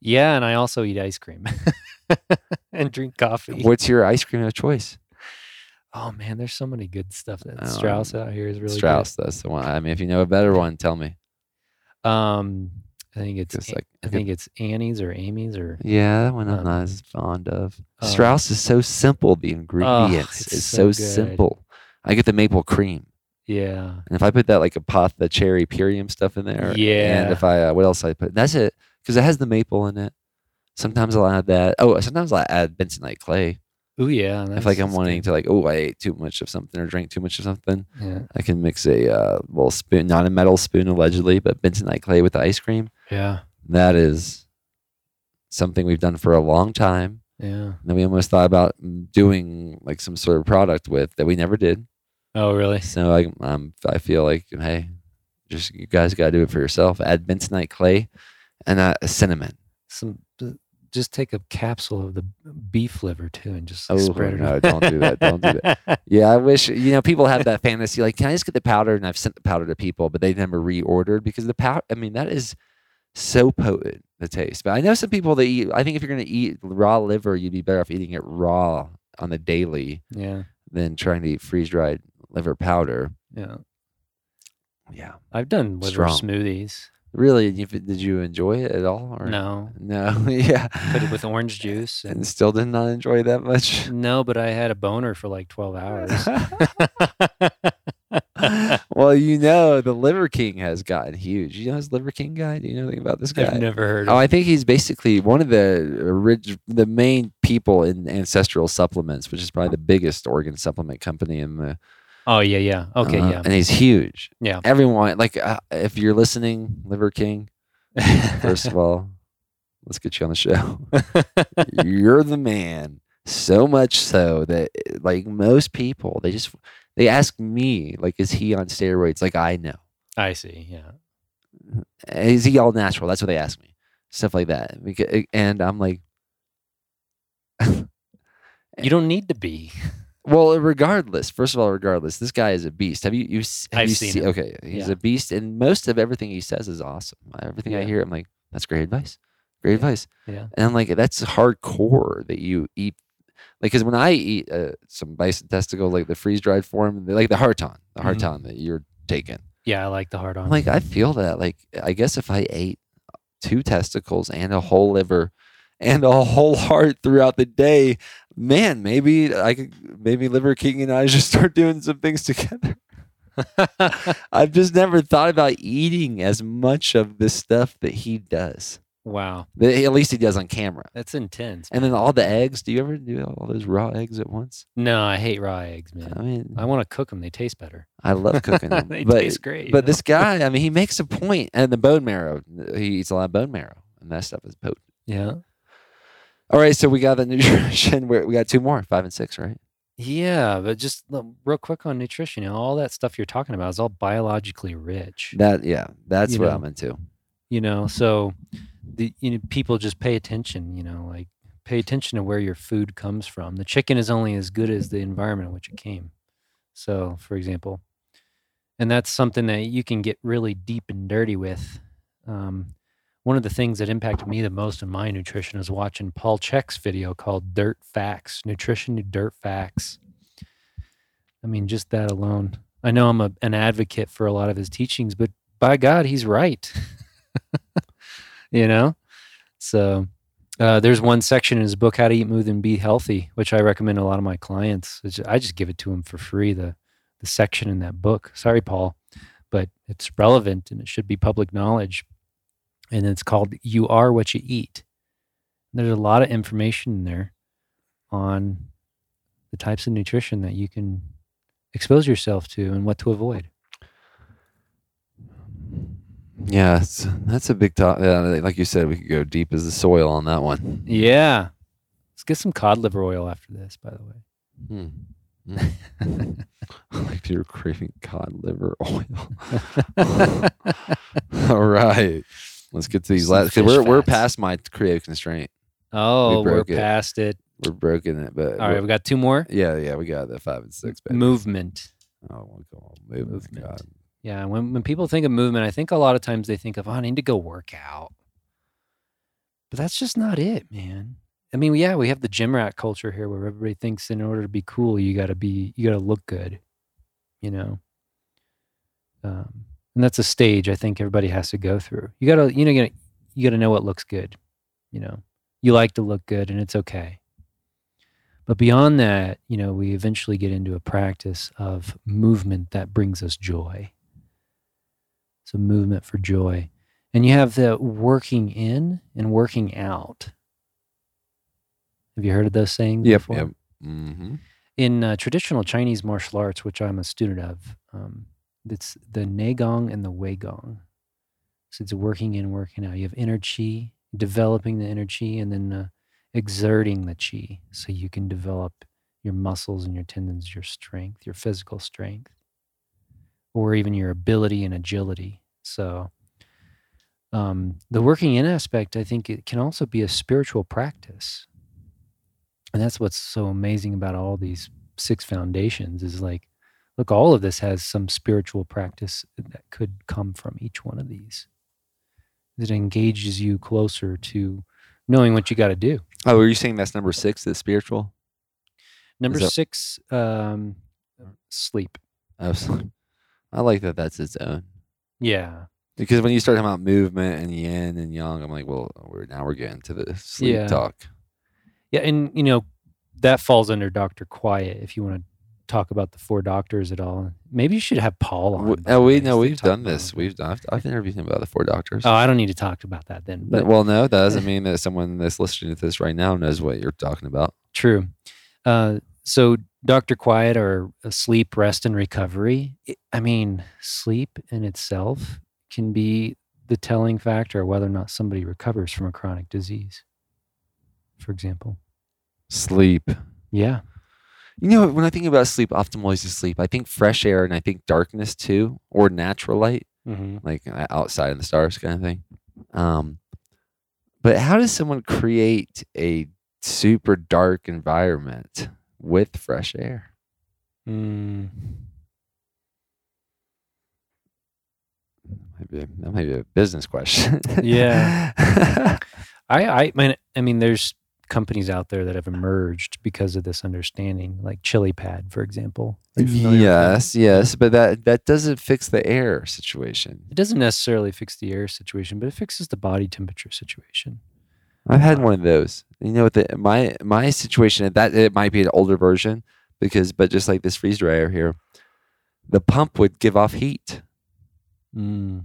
yeah, and I also eat ice cream and drink coffee. What's your ice cream of choice? Oh man, there's so many good stuff that Oh, Straus out here is really Straus. That's the one. I mean, if you know a better one, tell me. Um, I think it's Just like I think it's Annie's or Amy's or Yeah, that one I'm Um, not as fond of. um, Straus is so simple. The ingredients it's is so so, simple. I get the maple cream, yeah. and if I put that like a pot, the cherry purium stuff in there, Yeah. and if I uh, what else I put? That's it, because it has the maple in it. Sometimes I'll add that. Oh, sometimes I'll add bentonite clay. Oh yeah. if like I'm wanting to like, oh, I ate too much of something or drank too much of something. Yeah. I can mix a uh, little spoon, not a metal spoon allegedly, but bentonite clay with the ice cream. Yeah. That is something we've done for a long time. Yeah. that we almost thought about doing like some sort of product with that we never did. Oh really? So I, um, I feel like, hey, just you guys got to do it for yourself. Add bentonite clay and uh, cinnamon. Some. Just take a capsule of the beef liver too, and just Oh, spread it. no, out. don't do that, don't do that. <laughs> Yeah, I wish you know people have that fantasy. Like, can I just get the powder? And I've sent the powder to people, but they never reordered because the powder. I mean, that is so potent the taste. But I know some people that eat. I think if you're going to eat raw liver, you'd be better off eating it raw on the daily yeah. than trying to eat freeze dried liver powder. Yeah. Yeah. I've done liver Strong. smoothies. Really? Did you enjoy it at all? Or? No, No. <laughs> yeah. put it with orange juice. <laughs> And And still did not enjoy it that much. no, but I had a boner for like twelve hours. <laughs> well, you know, the Liver King has gotten huge. You know this Liver King guy? Do you know anything about this guy? I've never heard. Oh, I think he's basically one of the orig- the main people in ancestral supplements, which is probably the biggest organ supplement company in the. Oh yeah, yeah. Okay, uh, yeah. And he's huge. Yeah. Everyone, like, uh, if you're listening, Liver King, first of <laughs> all, let's get you on the show. you're the man. So much so that, like, most people, they just they ask me, like, is he on steroids? Like, I know. I see. Yeah. Is he all natural? That's what they ask me. Stuff like that. And I'm like, <laughs> You don't need to be. Well, regardless. First of all, regardless, this guy is a beast. Have you you have I've you seen seen- him. Okay, he's Yeah. a beast, and most of everything he says is awesome. Everything I hear, I'm like, that's great advice. Great Yeah. advice. Yeah. And I'm like, that's hardcore that you eat. Like, because when I eat uh, some bison testicle, like the freeze dried form, like the harton, the Mhm. harton that you're taking, Yeah, I like the hard on. Like, I feel that. Like, I guess if I ate two testicles and a whole liver and a whole <laughs> heart throughout the day, man, maybe I could, maybe Liver King and I <laughs> should start doing some things together. <laughs> I've just never thought about eating as much of the stuff that he does. wow, at least he does on camera. that's intense. And then all the eggs. Do you ever do all those raw eggs at once? No, I hate raw eggs, man. I mean, I want to cook them. They taste better. I love cooking <laughs> them. they but taste great. but this guy, I mean, he makes a point, and the bone marrow. He eats a lot of bone marrow, and that stuff is potent. yeah, All right, so we got the <laughs> nutrition. We we got two more, five and six, right? yeah. But just real quick on nutrition, you know, all that stuff you're talking about is all biologically rich. That yeah, that's You what know. I'm into. you know so the you know people just pay attention you know like pay attention to where your food comes from the chicken is only as good as the environment in which it came so for example and that's something that you can get really deep and dirty with um, one of the things that impacted me the most in my nutrition is watching Paul Chek's video called dirt facts nutrition to dirt facts. I mean just that alone. I know i'm a, an advocate for a lot of his teachings but by god he's right. <laughs> You know? So uh, there's one section in his book how to eat move and be healthy which i recommend a lot of my clients. I just give it to them for free the the section in that book. Sorry paul but it's relevant and it should be public knowledge and it's called you are what you eat there's a lot of information in there on the types of nutrition that you can expose yourself to and what to avoid Yeah, that's a big topic. Yeah, like you said, we could go deep as the soil on that one. yeah let's get some cod liver oil after this by the way Hmm. <laughs> <laughs> Mm. like you're craving cod liver oil. <laughs> All right, let's get to these last. Cause we're we're past my creative constraint. Oh, we're broke it. past it. We're broken it, but All right, we got two more. yeah, yeah, we got the five and six. Baby. Movement. Oh, on. Movement. Movement. Yeah, when when people think of movement, I think a lot of times they think of, oh, I need to go work out. But that's just not it, man. I mean, yeah, we have the gym rat culture here where everybody thinks in order to be cool, you gotta be you gotta look good. You know? Um, and that's a stage I think everybody has to go through. You gotta you know you gotta, you gotta know what looks good. You know. You like to look good and it's okay. But beyond that, you know, we eventually get into a practice of movement that brings us joy. So, movement for joy. And you have the working in and working out. Have you heard of those sayings Yep. before? Yep. Mm-hmm. In uh, traditional Chinese martial arts, which I'm a student of, um, it's the Neigong and the Weigong. So it's working in, working out. You have inner chi, developing the inner chi, and then uh, exerting the chi so you can develop your muscles and your tendons, your strength, your physical strength, or even your ability and agility. So um, the working in aspect, I think it can also be a spiritual practice. And that's what's so amazing about all these six foundations is like, look, all of this has some spiritual practice that could come from each one of these. It engages you closer to knowing what you got to do. Oh, were you saying that's number six? The spiritual. Number that- six, um, sleep. I was. <laughs> I like that. That's its own. Yeah. Because when you start talking about movement and yin and yang, I'm like, well, we're now we're getting to the sleep Yeah. talk. Yeah, and you know that falls under Doctor Quiet. If you want to talk about the four doctors at all, maybe you should have Paul on. W- Oh, we no, we've done this. We've done. I've, I've interviewed him about the four doctors. Oh, I don't need to talk about that then. But well, no, that doesn't mean that someone that's listening to this right now knows what you're talking about. True. Uh, so, Dr. Quiet or uh, sleep, rest, and recovery. i- I mean, sleep in itself can be the telling factor whether or not somebody recovers from a chronic disease, for example. Sleep. Yeah. You know, when I think about sleep, optimal is sleep. I think fresh air and I think darkness too, or natural light, Mm-hmm. like uh, outside in the stars kind of thing. Um, but how does someone create a super dark environment with fresh air? Mm. Maybe that might be a business question. Yeah. <laughs> I, I mean, I mean, there's companies out there that have emerged because of this understanding, like Chili Pad, for example. Are you familiar with that? yes, yes, but that that doesn't fix the air situation. It doesn't necessarily fix the air situation, but it fixes the body temperature situation. I've had one of those. You know, the, my my situation that it might be an older version because, but just like this freeze dryer here, the pump would give off heat. Mm.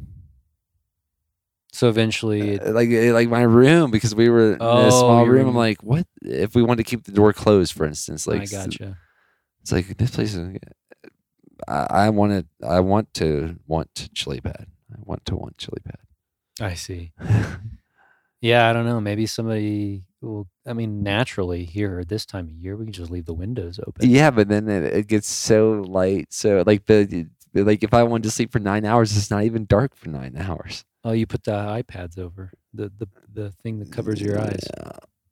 So eventually, it, Uh, like uh, like my room because we were in Oh, a small room. I'm like, what if we wanted to keep the door closed, for instance? Like, I gotcha. it's like this place is. I, I wanted. I want to want chili pad. I want to want chili pad. I see. <laughs> Yeah, I don't know. Maybe somebody will. I mean, naturally here this time of year, we can just leave the windows open. Yeah, but then it, it gets so light. So like the like if I wanted to sleep for nine hours, it's not even dark for nine hours. Oh, you put the eye pads over the the the thing that covers your eyes.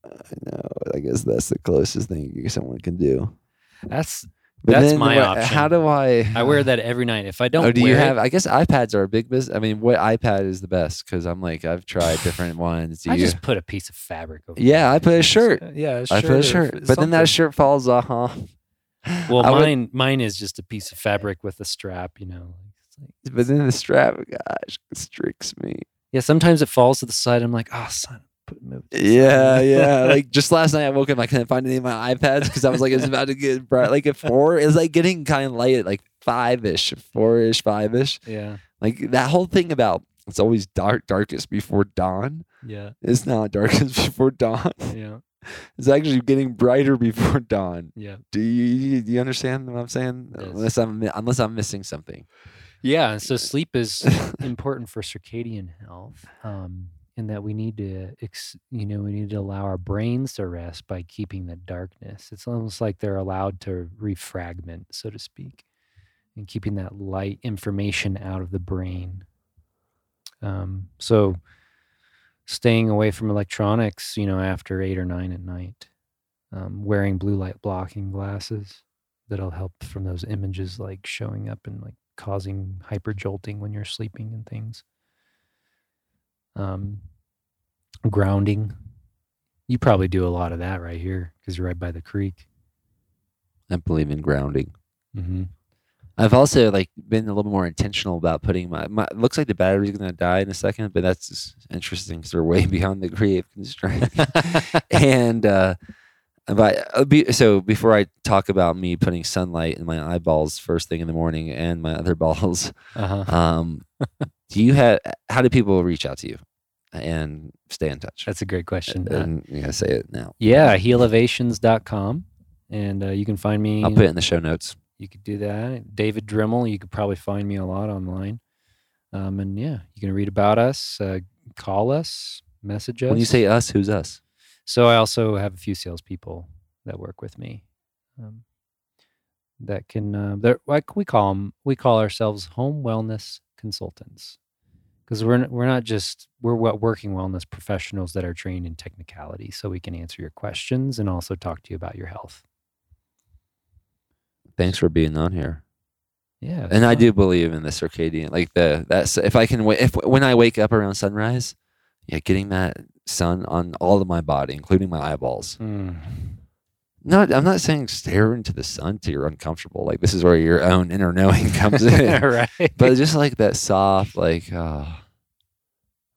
I know. I guess that's the closest thing someone can do. That's But That's my what- option. How do I? I wear that every night. If I don't, Oh, do you wear it- have? I guess eye pads are a big business. I mean, what eye pad is the best? Because I'm like, I've tried different <sighs> ones. Do I you? just put a piece of fabric over. Yeah, I put a shirt. Yeah, a I put a shirt, but then that shirt falls off. Well, I would- mine mine is just a piece of fabric with a strap. You know. Like- But then the strap, gosh, constricts me. yeah, sometimes it falls to the side. I'm like, oh, son, put it to Yeah, yeah. <laughs> Like just last night, I woke up, I couldn't find any of my eye pads because I was like, it's about to get bright. Like at four, it's like getting kind of late at like five ish, four ish, five ish. yeah, Like that whole thing about it's always dark, darkest before dawn. yeah, It's not darkest <laughs> before dawn. yeah, <laughs> It's actually getting brighter before <laughs> dawn. yeah. Do you do you understand what I'm saying? Yes. Unless I'm unless I'm missing something. Yeah, so <laughs> sleep is important for circadian health, um, in that we need to, ex- you know, we need to allow our brains to rest by keeping the darkness. It's almost like they're allowed to refragment, so to speak, and keeping that light information out of the brain. Um, so, staying away from electronics, you know, after eight or nine at night, um, wearing blue light blocking glasses that'll help from those images like showing up and like causing hyper jolting when you're sleeping and things. Um, grounding. You probably do a lot of that right here because you're right by the creek. I believe in grounding. Mm-hmm. I've also like been a little more intentional about putting my. my it looks like the battery's gonna die in a second, but that's just interesting because they're way <laughs> beyond the creative constraint. <laughs> and uh, but uh, be, so before I talk about me putting sunlight in my eyeballs first thing in the morning and my other <laughs> balls, uh-huh. um, do you have? How do people reach out to you and stay in touch? That's a great question. And you gotta say it now. yeah, healevations.com. And uh, you can find me. I'll put it in the show notes. You could do that. David Drimmel, you could probably find me a lot online. Um, and yeah, you can read about us, uh, call us, message us. When you say us, who's us? so, I also have a few salespeople that work with me. Um, that can, uh, like we call them, we call ourselves home wellness consultants because we're we're not just we're working wellness professionals that are trained in technicality, so we can answer your questions and also talk to you about your health. Thanks for being on here. Yeah, and I do believe in the circadian, like the that's if I can, if when I wake up around sunrise, yeah, getting that sun on all of my body, including my eyeballs. Mm. No, I'm not saying stare into the sun till you're uncomfortable. Like this is where your own inner knowing <laughs> comes in. <laughs> right. but just like that soft, like uh,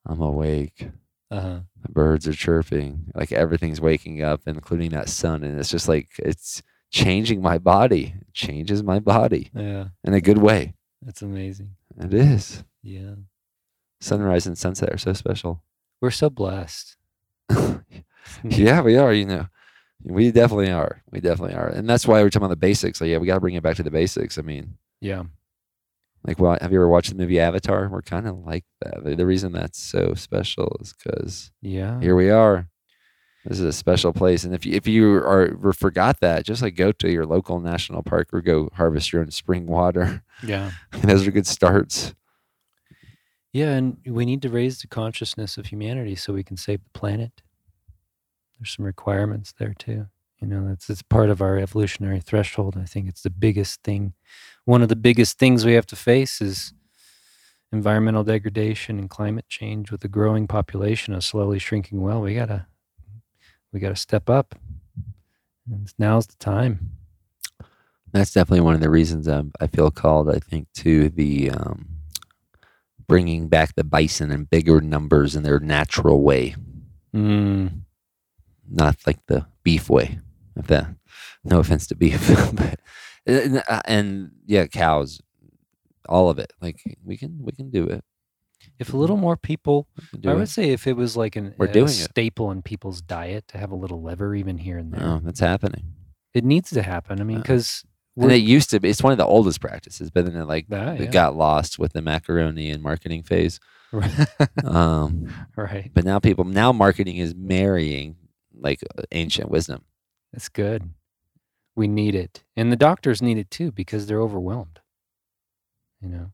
I'm awake. Uh huh. The birds are chirping. Like everything's waking up, including that sun. And it's just like it's changing my body. It changes my body Yeah, in a good way. that's amazing. It is. Yeah, Sunrise and sunset are so special. we're so blessed. <laughs> yeah, we are. You know, we definitely are. We definitely are, and that's why we're talking about the basics. Like, yeah, we got to bring it back to the basics. I mean, Yeah. like, well, have you ever watched the movie Avatar? We're kind of like that. The- The reason that's so special is because Yeah. here we are. This is a special place, and if you if you are forgot that, just like go to your local national park or go harvest your own spring water. <laughs> Yeah. Those are good starts. Yeah, and we need to raise the consciousness of humanity so we can save the planet. There's some requirements there too. You know, that's it's part of our evolutionary threshold. I think it's the biggest thing. One of the biggest things we have to face is environmental degradation and climate change with a growing population, a slowly shrinking well. We gotta we gotta step up. And now's the time. That's definitely one of the reasons um, I feel called. I think to the um, bringing back the bison in bigger numbers in their natural way, Mm, not like the beef way. If that, no offense to beef, <laughs> but and, uh, and yeah, cows, all of it. Like we can we can do it. If a little more people We can do I it. would say if it was like an We're a doing it. staple in people's diet to have a little liver even here and there. Oh, that's happening. It needs to happen. I mean, because And it used to be. It's one of the oldest practices, but then it like Ah, it yeah. got lost with the macaroni and marketing phase. <laughs> Um, <laughs> right. but now people now marketing is marrying like uh, ancient wisdom. That's good. We need it, and the doctors need it too because they're overwhelmed. You know.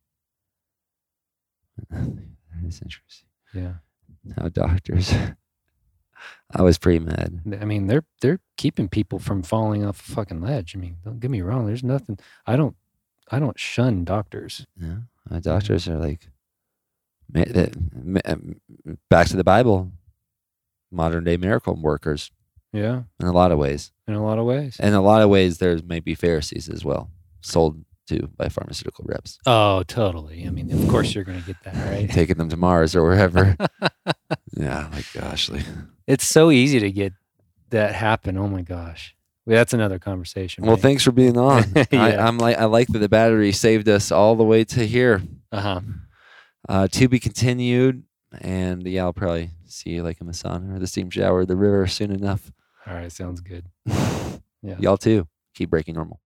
<laughs> is interesting. Yeah. How doctors. <laughs> I was pretty mad. I mean, they're they're keeping people from falling off a fucking ledge. I mean, don't get me wrong. There's nothing. I don't. I don't shun doctors. Yeah, my doctors are like, ma- that- ma- um, back to the Bible, modern day miracle workers Yeah, in a lot of ways. in a lot of ways. In a lot of ways, there's maybe Pharisees as well, sold to by pharmaceutical reps, Oh, totally. I mean, of course you're going to get that <laughs> right. taking them to Mars or wherever. <laughs> yeah, like gosh, like, It's so easy to get that happen. Oh my gosh. Well, that's another conversation. well, thanks for being on. <laughs> I, Yeah. I'm like, I like that the battery saved us all the way to here. Uh huh. Uh, to be continued, and yeah, I'll probably see you like in the sauna or the steam shower, or the river soon enough. All right. Sounds good. Yeah. Y'all too. Keep breaking normal.